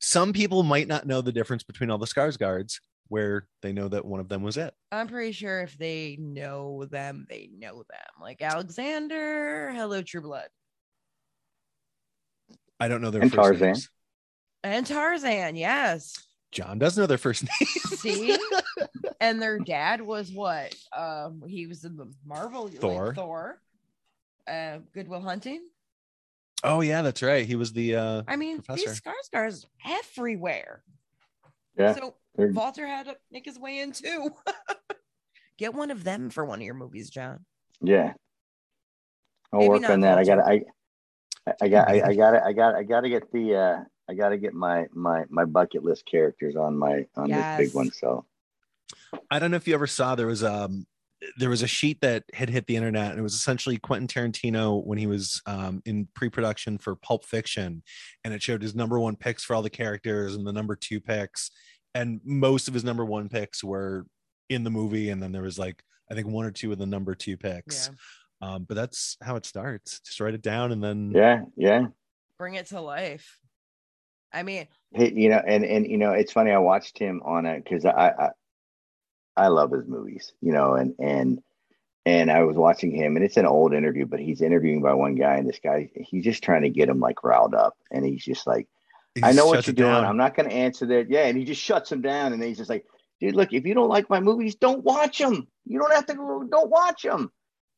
some people might not know the difference between all the Skarsgårds where they know that one of them was it I'm pretty sure if they know them, they know them. Like Alexander, hello, True Blood. i don't know their And first Tarzan. names And Tarzan, yes. john does know their first name See? and their dad was what? Um, he was in the Marvel like Thor. Thor. Uh, Good Will Hunting. oh yeah that's right he was the uh I mean, Professor. these Skarsgårds everywhere. Yeah. So they're- Walter had to make his way in too. Get one of them for one of your movies, John. Yeah. I'll Maybe work on that. I gotta I I got I, I gotta I got I gotta get the uh I gotta get my my my bucket list characters on my on this big one. So I don't know if you ever saw there was um there was a sheet that had hit the internet and it was essentially Quentin Tarantino when he was um, in pre-production for Pulp Fiction and it showed his number one picks for all the characters and the number two picks and most of his number one picks were in the movie and then there was like I think one or two of the number two picks um, but that's how it starts just write it down and then yeah, yeah. Bring it to life. I mean, you know, and and you know, it's funny. I watched him on it because I, I I love his movies, you know, and and and I was watching him, and it's an old interview, but he's interviewing by one guy, and this guy, he's just trying to get him like riled up, and he's just like, he I know what you're doing. down. I'm not going to answer that. Yeah, and he just shuts him down, and then he's just like, dude, look, if you don't like my movies, don't watch them. You don't have to go. Don't watch them.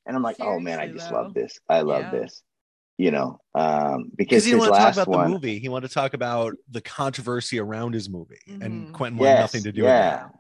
And I'm like, oh man, I just though. love this. I love Yeah. this. You know, um, because because he his didn't want to talk last about one, the movie. He wanted to talk about the controversy around his movie, and Mhm. Quentin wanted nothing to do yeah. with that.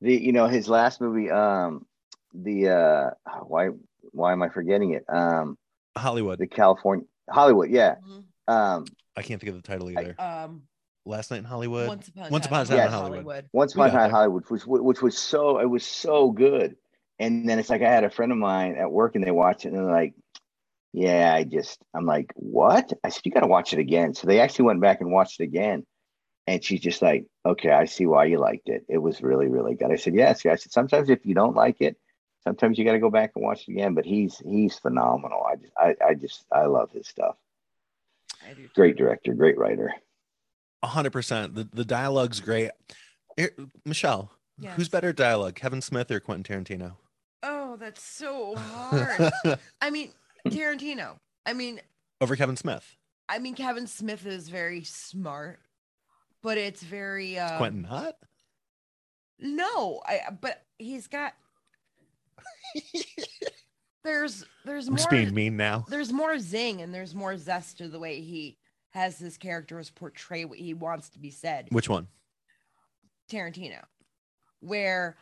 The you know his last movie, um, the uh, why why am I forgetting it? Um, Hollywood. the California Hollywood, yeah. mhm. Um, I can't think of the title either. um, Last Night in Hollywood. once upon Once a Upon a time Time in in Hollywood. Once Upon a Time in. Hollywood, which which was so it was so good. And then it's like I had a friend of mine at work, and they watched it, and they're like, "Yeah, I just," I'm like, "What?" I said, "You got to watch it again." So they actually went back and watched it again, and she's just like, "Okay, I see why you liked it. It was really, really good." I said, "Yes." I said, "Sometimes if you don't like it, sometimes you got to go back and watch it again." But he's he's phenomenal. I just I, I just I love his stuff. I do too. Great director, great writer. A hundred percent. The the dialogue's great. Here- Michelle, Yes. who's better at dialogue, Kevin Smith or Quentin Tarantino? Oh, that's so hard. I mean, Tarantino. I mean, Over Kevin Smith. I mean, Kevin Smith is very smart, but it's very uh, Quentin not? No, I but he's got there's there's I'm more being mean now. there's more zing and there's more zest to the way he has his characters portray what he wants to be said. Which one? Tarantino, where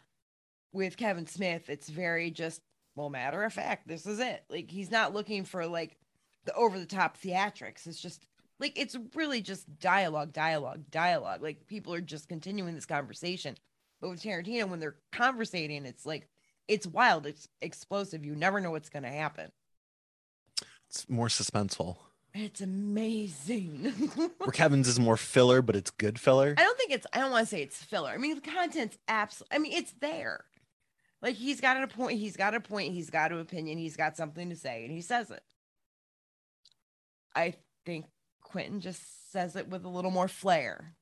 with Kevin Smith, it's very just, well, matter of fact, this is it. Like, he's not looking for like the over the top theatrics. It's just like, it's really just dialogue, dialogue, dialogue. Like, people are just continuing this conversation. But with Tarantino, when they're conversating, it's like, it's wild, it's explosive. You never know what's going to happen. It's more suspenseful. It's amazing. Where Kevin's is more filler, but it's good filler. I don't think it's. I don't want to say it's filler. I mean, the content's absolutely. I mean, it's there. Like he's got a point. He's got a point. He's got an opinion. He's got something to say, and he says it. I think Quentin just says it with a little more flair.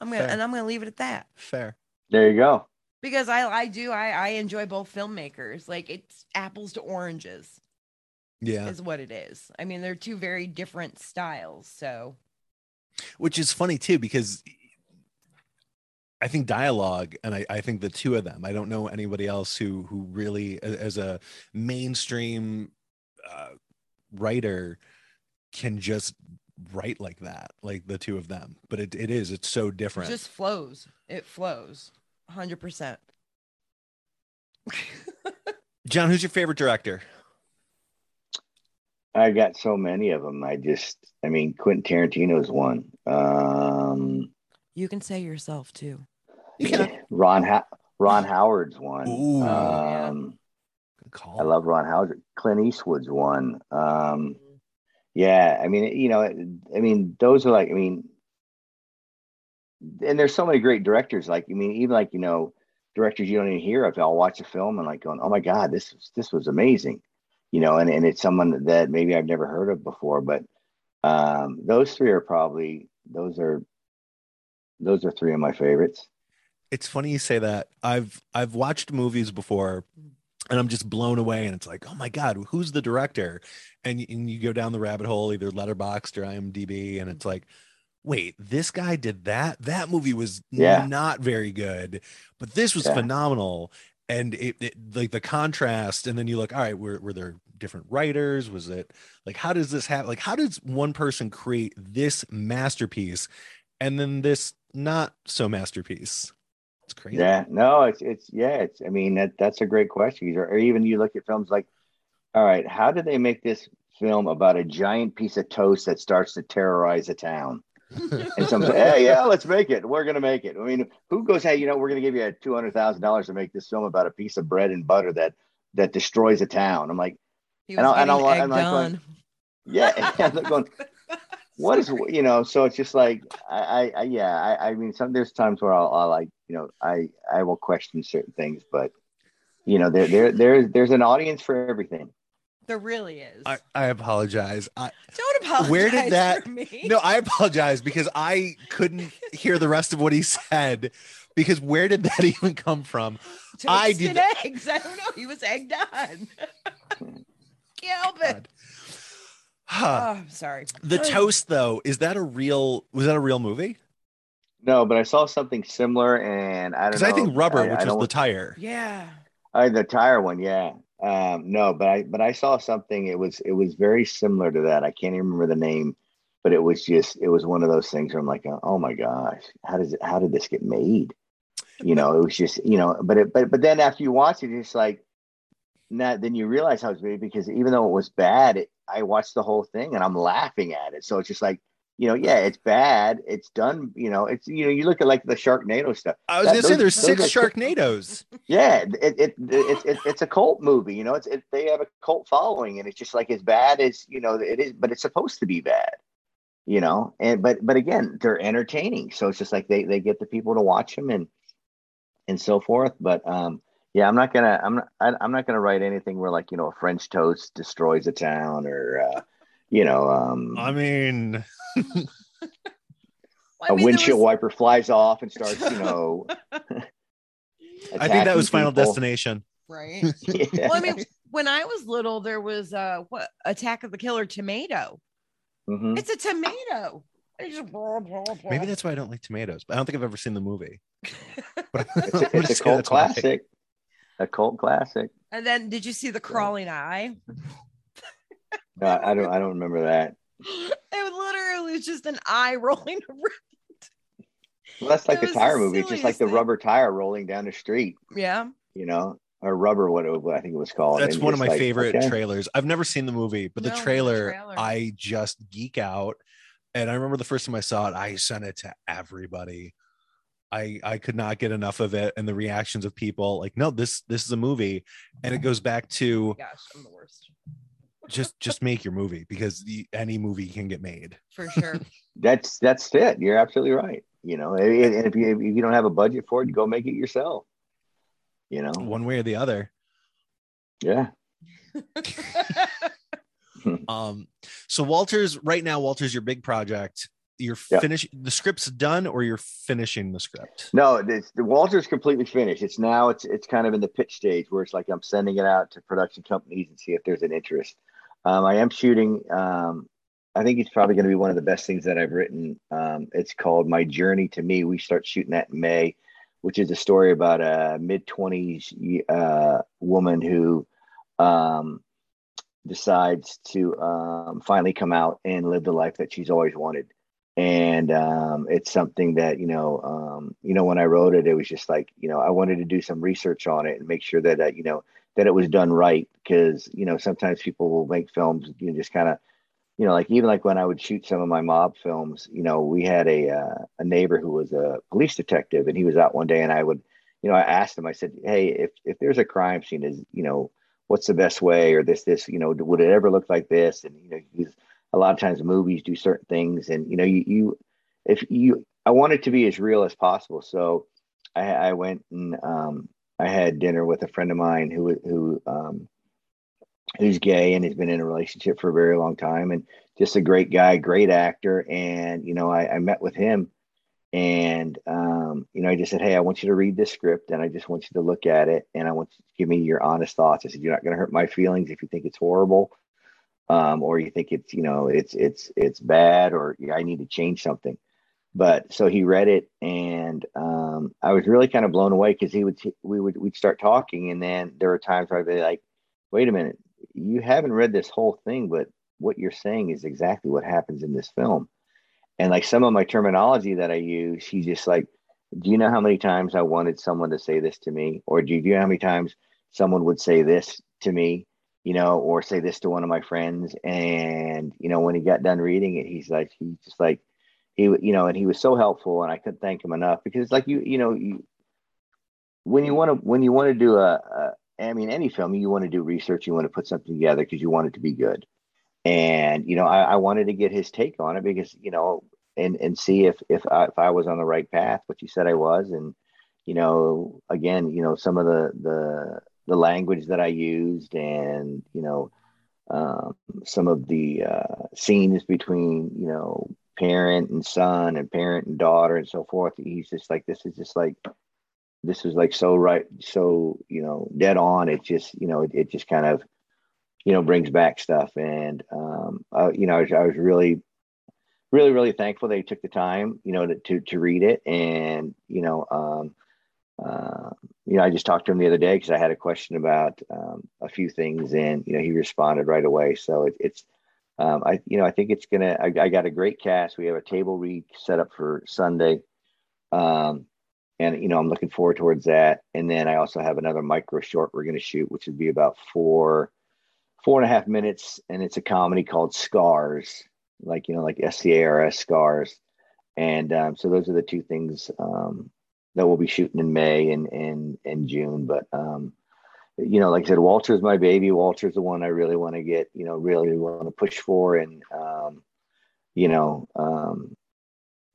I'm gonna, Fair. and I'm gonna leave it at that Fair. There you go. because I, I do, I, I enjoy both filmmakers. Like it's apples to oranges Yeah. is what it is. I mean, they're two very different styles. So Which is funny too, because I think dialogue, and I, I think the two of them, I don't know anybody else who who really, as a mainstream uh, writer, can just write like that, like the two of them. But it, it is, it's so it different. just flows. It flows, hundred percent. John, who's your favorite director? I got so many of them. I just, I mean, Quentin Tarantino's one. Um, You can say yourself too. Ron ha- Ron Howard's one. Ooh. Um, Good call. I love Ron Howard. Clint Eastwood's one. Um, yeah, I mean, you know, I mean, those are like, I mean, and there's so many great directors. Like, I mean, even like you know, directors you don't even hear of. I'll watch a film and like going, "Oh my god, this was this was amazing," you know, and and it's someone that maybe I've never heard of before. But um, those three are probably those are those are three of my favorites. it's funny you say that. I've I've watched movies before and I'm just blown away and it's like, "Oh my god, who's the director?" And, and you go down the rabbit hole either Letterboxd or IMDb and it's like, "Wait, this guy did that? That movie was Yeah. not very good, but this was Yeah. phenomenal." And it, it like the contrast and then you look, "All right, were were there different writers? Was it like how does this happen? Like how does one person create this masterpiece and then this not so masterpiece?" It's crazy. Yeah, no, it's it's yeah, it's. I mean, that that's a great question. Or, or even you look at films like, all right, how did they make this film about a giant piece of toast that starts to terrorize a town? And some say, hey, yeah, let's make it. We're gonna make it. I mean, who goes, hey, you know, we're gonna give you a two hundred thousand dollars to make this film about a piece of bread and butter that that destroys a town? I'm like, And I- and getting I'm like- I'm like going- yeah, and I'm going, what is you know? So it's just like, I, I, I yeah, I, I mean, some there's times where I'll, I'll like, you know, I, I will question certain things, but you know, there, there, there's, there's an audience for everything. There really is. I, I apologize. I Don't apologize. Where did that- For me. no, I apologize because I couldn't hear the rest of what he said. Because where did that even come from? I Toasted did- eggs. I don't know. He was egged on. Can't help it. God. Oh, I'm sorry. The toast, though, is that a real? Was that a real movie? No, but I saw something similar, and I don't Because. I think rubber, I- which I was the tire. Yeah. I, the tire one, yeah. Um, no, but I, but I saw something. It was, it was very similar to that. I can't even remember the name, but it was just, it was one of those things where I'm like, oh my gosh, how does it, how did this get made? You know, it was just, you know, but it, but, but then after you watch it, it's like, not, then you realize how it's made because even though it was bad, it, I watched the whole thing and I'm laughing at it. So it's just like, you know, yeah, it's bad. It's done. You know, it's you know, you look at like the Sharknado stuff. I was That- gonna say there's six Sharknadoes. Yeah, it it, it, it, it it's a cult movie. You know, it's it, they have a cult following, and it's just like as bad as you know it is, but it's supposed to be bad. You know, and but but again, they're entertaining, so it's just like they they get the people to watch them and and so forth. But um, yeah, I'm not gonna I'm not I, I'm not gonna write anything where like you know a French toast destroys a town or uh, you know um I mean, Well, a I mean, windshield was- wiper flies off and starts you know. I think that was attacking Final people. Destination. Right. Yeah. Well, I mean, when I was little, there was uh what Attack of the Killer Tomato. Mhm. It's a tomato. It just Maybe that's why I don't like tomatoes, but I don't think I've ever seen the movie. But It's a, it's a cult classic. A cult classic. And then did you see the crawling eye? No, I don't. I don't remember that. It literally was just an eye rolling around. Well, that's like It the tire movie. It's just like silliest the rubber tire rolling down the street. Yeah. You know, or rubber. What, it- what I think it was called. That's And one of my like, favorite okay. trailers. I've never seen the movie, but No, the the trailer, trailer. I just geek out. And I remember the first time I saw it, I sent it to everybody. I I could not get enough of it, and the reactions of people like, no, this this is a movie, and it goes back to Gosh, I'm the worst. Just just make your movie because the, any movie can get made. For sure. That's that's it. You're absolutely right. You know, and and if you if you don't have a budget for it, go make it yourself. You know, one way or the other. yeah. Um, so Walter's right now, Walter's your big project. You're Yeah. finishing the script's done, or you're finishing the script. No, it's, the Walter's completely finished. It's now it's it's kind of in the pitch stage where it's like I'm sending it out to production companies and see if there's an interest. Um, I am shooting. Um, I think it's probably going to be one of the best things that I've written. Um, it's called My Journey to Me. We start shooting that in May, which is a story about a mid twenties uh, woman who um, decides to um, finally come out and live the life that she's always wanted and um, it's something that you know you know when i wrote it it was just like you know i wanted to do some research on it and make sure that uh, you know that it was done right because you know sometimes people will make films you know just kind of you know like even like when i would shoot some of my mob films you know we had a uh, a neighbor who was a police detective and he was out one day and i would you know i asked him i said hey if if there's a crime scene is you know what's the best way or this this you know would it ever look like this? And you know he's a lot of times movies do certain things and you know you, you if you i want it to be as real as possible so i, I went and um, i had dinner with a friend of mine who who um, who's gay and has been in a relationship for a very long time and just a great guy great actor and you know i, I met with him and um, you know i just said hey i want you to read this script and i just want you to look at it and i want you to give me your honest thoughts i said you're not going to hurt my feelings if you think it's horrible um, or you think it's you know it's it's it's bad or I need to change something. But so he read it, and um, I was really kind of blown away because he would we would we'd start talking, and then there were times where I'd be like, "Wait a minute, you haven't read this whole thing, but what you're saying is exactly what happens in this film." And like some of my terminology that I use, he's just like, "Do you know how many times I wanted someone to say this to me, or do you know how many times someone would say this to me?" you know, or say this to one of my friends. And, you know, when he got done reading it, he's like, he's just like, he, you know, and he was so helpful and I couldn't thank him enough because like you, you know, you, when you want to, when you want to do a, a, I mean, any film, you want to do research, you want to put something together because you want it to be good. And, you know, I, I wanted to get his take on it because, you know, and, and see if, if I, if I was on the right path, which you said I was. And, you know, again, you know, some of the, the, the language that I used and, you know, um, some of the uh, scenes between, you know, parent and son and parent and daughter and so forth. He's just like, this is just like, this is like so right, so, you know, dead on. It just, you know, it, it just kind of, you know, brings back stuff. And, um, uh, you know, I was, I was really, really, really thankful they took the time, you know, to, to, to read it. And, you know, um, uh, you know, I just talked to him the other day because I had a question about um, a few things, and you know, he responded right away. So it, it's, um, I, you know, I think it's gonna. I, I, got a great cast. We have a table read set up for Sunday, um, and you know, I'm looking forward towards that. And then I also have another micro short we're gonna shoot, which would be about four, four and a half minutes, and it's a comedy called Scars, like you know, like S C A R S Scars. And um, so those are the two things um, that we'll be shooting in May and and and June. But um, you know, like I said, Walter's my baby. Walter's the one I really want to get, you know, really want to push for. And um, you know, um,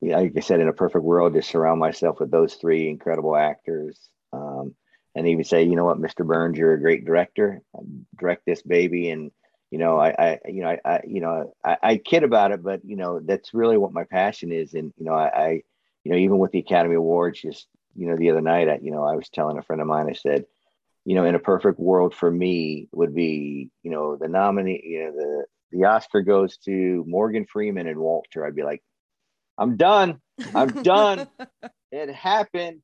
like I said, in a perfect world, to surround myself with those three incredible actors. Um, and even say, you know what, Mr. Burns, you're a great director. Direct this baby, and you know, I, I you know, I, I you know, I, I kid about it, but you know, that's really what my passion is. And you know, I, I you know, even with the Academy Awards, just you know, the other night, I, you know, I was telling a friend of mine, I said, you know, in a perfect world for me would be, you know, the nominee, you know, the the Oscar goes to Morgan Freeman and Walter. I'd be like, I'm done. I'm done. it happened.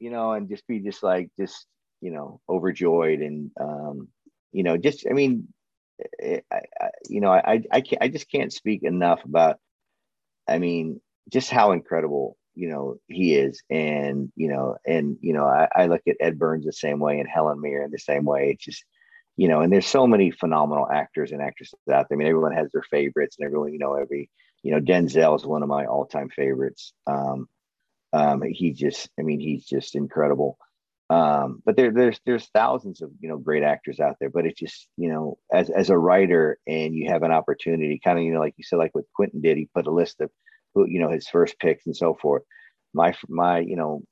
you know, and just be just like just you know overjoyed and um, you know just I mean, eh, I, I, you know I I can't I just can't speak enough about. I mean, just how incredible you know he is, and you know, and you know, I, I look at Ed Burns the same way and Helen Mirren the same way. It's just you know, and there's so many phenomenal actors and actresses out there. I mean, everyone has their favorites, and everyone, you know, every, you know, Denzel is one of my all-time favorites. Um, um, he just, I mean, he's just incredible. Um, but there, there's, there's thousands of, you know, great actors out there. But it's just, you know, as as a writer, and you have an opportunity, kind of, you know, like you said, like what Quentin did, he put a list of, who, you know, his first picks and so forth. My, my, you know,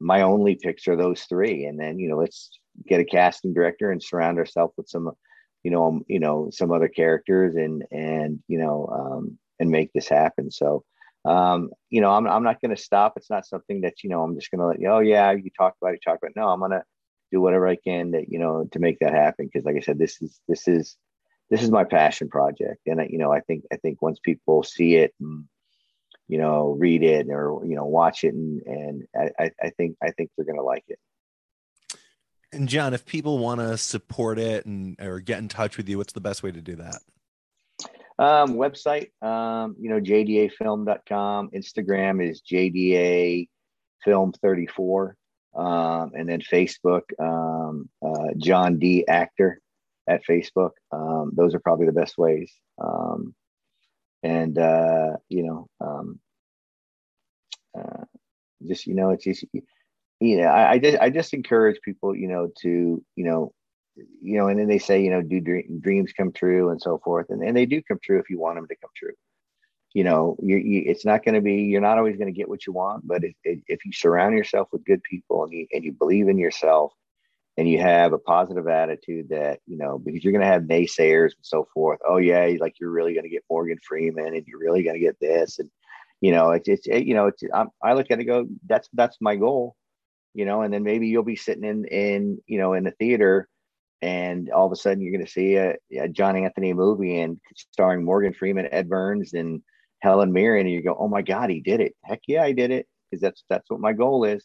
my only picks are those three, and then, you know, let's get a casting director and surround ourselves with some you know um, you know some other characters and and you know um, and make this happen so um, you know i'm, I'm not going to stop it's not something that you know i'm just going to let you oh yeah you talk about it talk about it. no i'm going to do whatever i can that you know to make that happen because like i said this is this is this is my passion project and you know i think i think once people see it and you know read it or you know watch it and and i i think i think they're going to like it and John, if people want to support it and or get in touch with you, what's the best way to do that? Um, website, um, you know, jdafilm.com. Instagram is JDA Film 34. Um, and then Facebook, um, uh, John D Actor at Facebook. Um, those are probably the best ways. Um, and, uh, you know, um, uh, just, you know, it's just, you know, I, I just I just encourage people, you know, to you know, you know, and then they say, you know, do dream, dreams come true and so forth, and and they do come true if you want them to come true. You know, you, you it's not going to be you're not always going to get what you want, but if, if you surround yourself with good people and you and you believe in yourself and you have a positive attitude that you know because you're going to have naysayers and so forth oh yeah like you're really going to get morgan freeman and you're really going to get this and you know it's it's it, you know it's I'm, i look at it go that's that's my goal you know, and then maybe you'll be sitting in in you know in the theater, and all of a sudden you're going to see a, a, John Anthony movie and starring Morgan Freeman, Ed Burns, and Helen Mirren, and you go, oh my God, he did it! Heck yeah, I did it because that's that's what my goal is.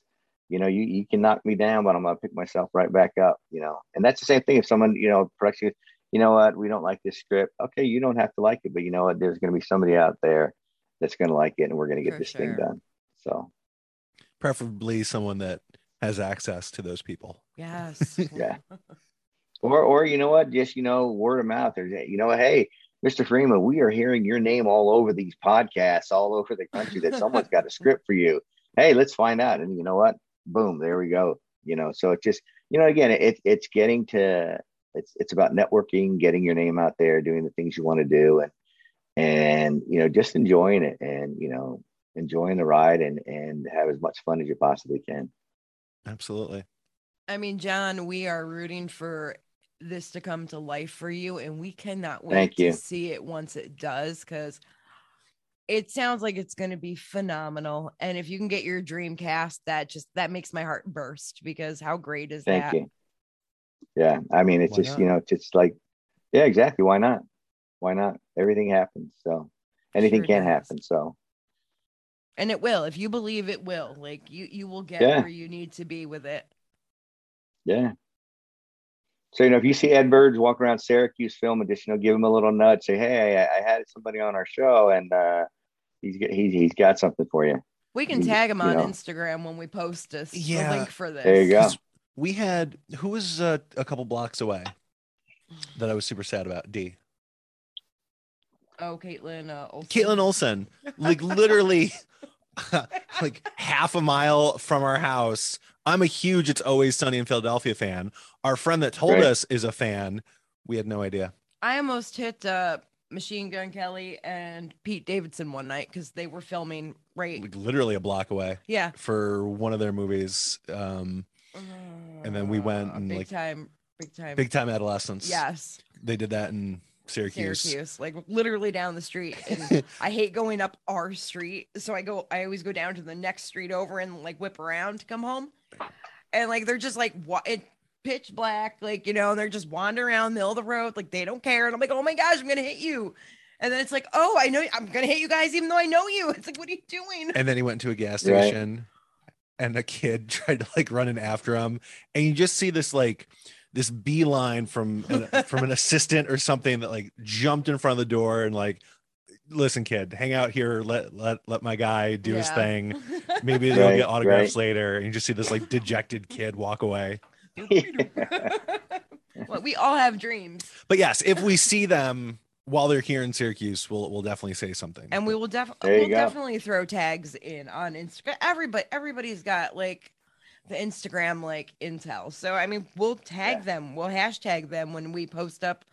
You know, you, you can knock me down, but I'm gonna pick myself right back up. You know, and that's the same thing if someone you know production, you know what, we don't like this script. Okay, you don't have to like it, but you know what, there's going to be somebody out there that's going to like it, and we're going to get For this sure. thing done. So, preferably someone that has access to those people. Yes. yeah. Or, or you know what? Just you know, word of mouth. There's, you know, hey, Mr. Freeman, we are hearing your name all over these podcasts, all over the country. That someone's got a script for you. Hey, let's find out. And you know what? Boom, there we go. You know, so it just, you know, again, it, it's getting to, it's it's about networking, getting your name out there, doing the things you want to do, and and you know, just enjoying it, and you know, enjoying the ride, and and have as much fun as you possibly can. Absolutely. I mean, John, we are rooting for this to come to life for you, and we cannot wait Thank to see it once it does because it sounds like it's going to be phenomenal. And if you can get your dream cast, that just that makes my heart burst because how great is Thank that? you. Yeah, I mean, it's Why just not? you know, it's just like, yeah, exactly. Why not? Why not? Everything happens, so anything sure can does. happen. So and it will if you believe it will like you you will get yeah. where you need to be with it yeah so you know if you see ed burns walk around syracuse film just you know give him a little nudge say hey i, I had somebody on our show and uh he's he's, he's got something for you we can tag him on know. instagram when we post this yeah. link for this there you go we had who was uh, a couple blocks away that i was super sad about d Oh, Kaitlin uh, Olson. Kaitlin Olson, like literally like half a mile from our house. I'm a huge It's Always Sunny in Philadelphia fan. Our friend that told right. us is a fan. We had no idea. I almost hit uh, Machine Gun Kelly and Pete Davidson one night because they were filming right like literally a block away. Yeah. For one of their movies. Um, uh, and then we went and big like time, big time, big time adolescence. Yes. They did that in Syracuse. Syracuse, like literally down the street. And I hate going up our street. So I go, I always go down to the next street over and like whip around to come home. And like they're just like what it pitch black, like you know, and they're just wandering around the middle of the road, like they don't care. And I'm like, oh my gosh, I'm gonna hit you. And then it's like, oh, I know I'm gonna hit you guys, even though I know you. It's like, what are you doing? And then he went to a gas station. Right and a kid tried to like run in after him, and you just see this like this beeline from an, from an assistant or something that like jumped in front of the door and like listen kid hang out here let let let my guy do his thing maybe they'll Right, get autographs right. later and you just see this like dejected kid walk away well, we all have dreams, but yes if we see them while they're here in syracuse we'll we'll definitely say something and we will definitely we'll go. definitely throw tags in on Instagram. Everybody, everybody's got like the Instagram like intel. So I mean, we'll tag Yeah. them, we'll hashtag them when we post up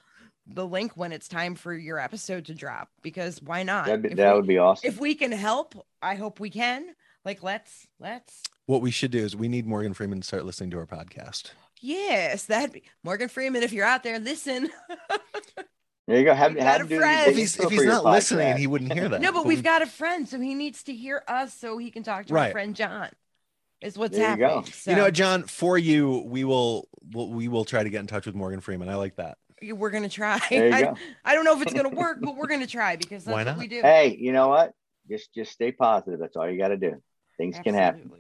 the link when it's time for your episode to drop. Because why not? That'd be, If that we- would be awesome. if we can help, I hope we can. Like, let's let's what we should do is we need morgan freeman to start listening to our podcast yes, that'd be Morgan Freeman. If you're out there, listen. there you go. Have, We've got a him do the friend. if he's if he's for your not listening he wouldn't hear that no, but But we've got a friend, so he needs to hear us so he can talk to Right. our friend John. Is what's There you go. happening. So you know john for you we will we'll, we will try to get in touch with morgan freeman i like that you- we're gonna try. There you I, go. I don't know if it's gonna work, but we're gonna try because that's Why what we do. Hey, you know what? Just just stay positive. That's all you got to do. Things can happen.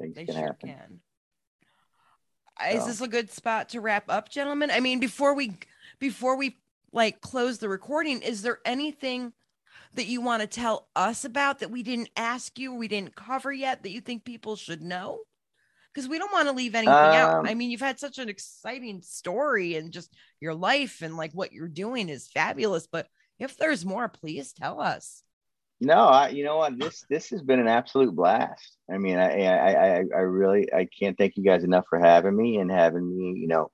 Things They can sure happen. can. Uh, Is So- this a good spot to wrap up, gentlemen? I mean, before we before we like close the recording, is there anything that you want to tell us about that we didn't ask you, we didn't cover yet that you think people should know? Because we don't want to leave anything out. Um, I mean, you've had such an exciting story and just your life and like what you're doing is fabulous. But if there's more, please tell us. No, I, you know what? This this has been an absolute blast. I mean, I, I I I really I can't thank you guys enough for having me and having me, you know,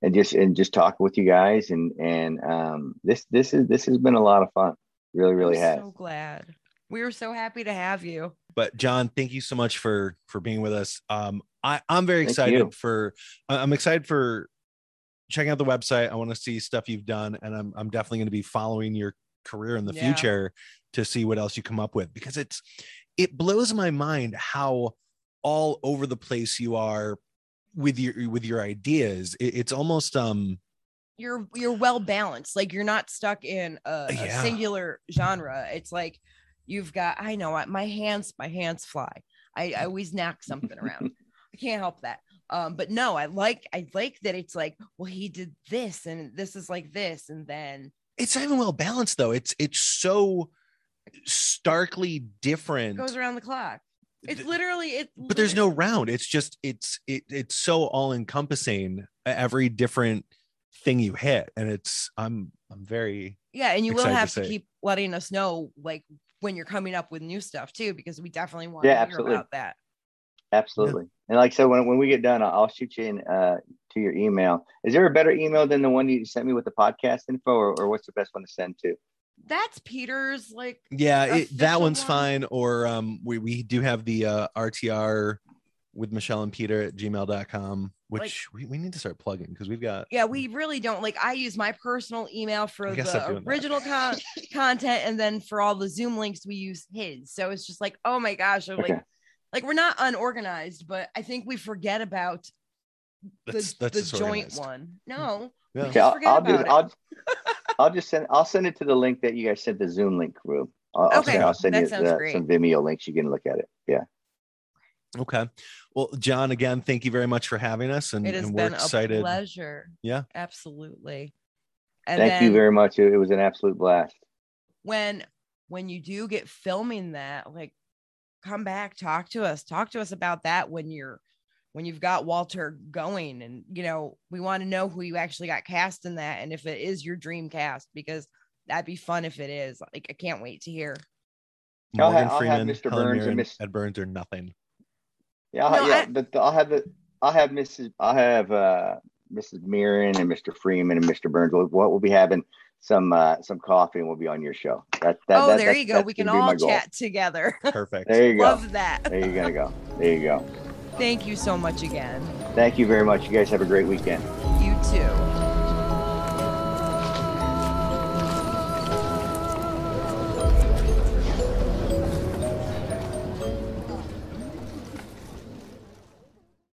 and just and just talking with you guys and and um this this is this has been a lot of fun. Really, really I'm has. so glad. We were so happy to have you. but john thank you so much for for being with us um i i'm very Thank excited you. for I- i'm excited for checking out the website. I want to see stuff you've done and i'm, I'm definitely going to be following your career in the Yeah. future to see what else you come up with because it's it blows my mind how all over the place you are with your with your ideas. It, it's almost um you're you're well balanced. Like you're not stuck in a, a singular genre. It's like you've got i know what my hands my hands fly. I, I always knock something around i can't help that. Um but no i like i like that it's like well he did this and this is like this and then it's not even well balanced though. It's it's so starkly different. It goes around the clock. It's literally it but there's no round. It's just it's it, it's so all encompassing every different thing you hit. And it's i'm i'm very yeah and you will excited to have to keep letting us know like when you're coming up with new stuff too because we definitely want Yeah, to hear absolutely. about that Absolutely. And like I said, when, when we get done, I'll, I'll shoot you in uh, to your email. Is there a better email than the one you sent me with the podcast info, or, or what's the best one to send to? that's peter's like yeah it, that one's one? fine or um we, we do have the uh rtr with michelle and peter at gmail.com which we, we need to start plugging because we've got Yeah, we really don't like. I use my personal email for I guess I'm the original con- content, and then for all the Zoom links, we use his. So it's just like, oh my gosh, I'm Okay. like, like we're not unorganized, but I think we forget about the, that's that's the joint one. Mm-hmm. No, Yeah. Okay, I'll, I'll about just it. I'll, I'll just send I'll send it to the link that you guys sent the Zoom link through. I'll, I'll Okay, send, I'll send that you sounds the, great. some Vimeo links. You can look at it. Yeah. okay well john again thank you very much for having us and, it has and we're been excited a pleasure. Yeah. absolutely. And Thank then you very much. It, it was an absolute blast. when when you do get filming that, like, come back, talk to us, talk to us about that when you're when you've got Walter going and you know we want to know who you actually got cast in that and if it is your dream cast because that'd be fun if it is like I can't wait to hear I'll ha- morgan I'll have freeman Mr. Helen Burns and Mirren, Miss- ed burns or nothing Yeah, I'll, No, yeah. I- the, the- I'll have the I'll have Mrs. I'll have uh, Mrs. Mirren and Mr. Freeman and Mr. Burns. We'll, we'll be having some uh, some coffee and we'll be on your show. That, that, oh that- there that's- you go that's we can all chat together perfect There you go. love that There you gotta go. There you go. thank you so much again Thank you very much. You guys have a great weekend. you too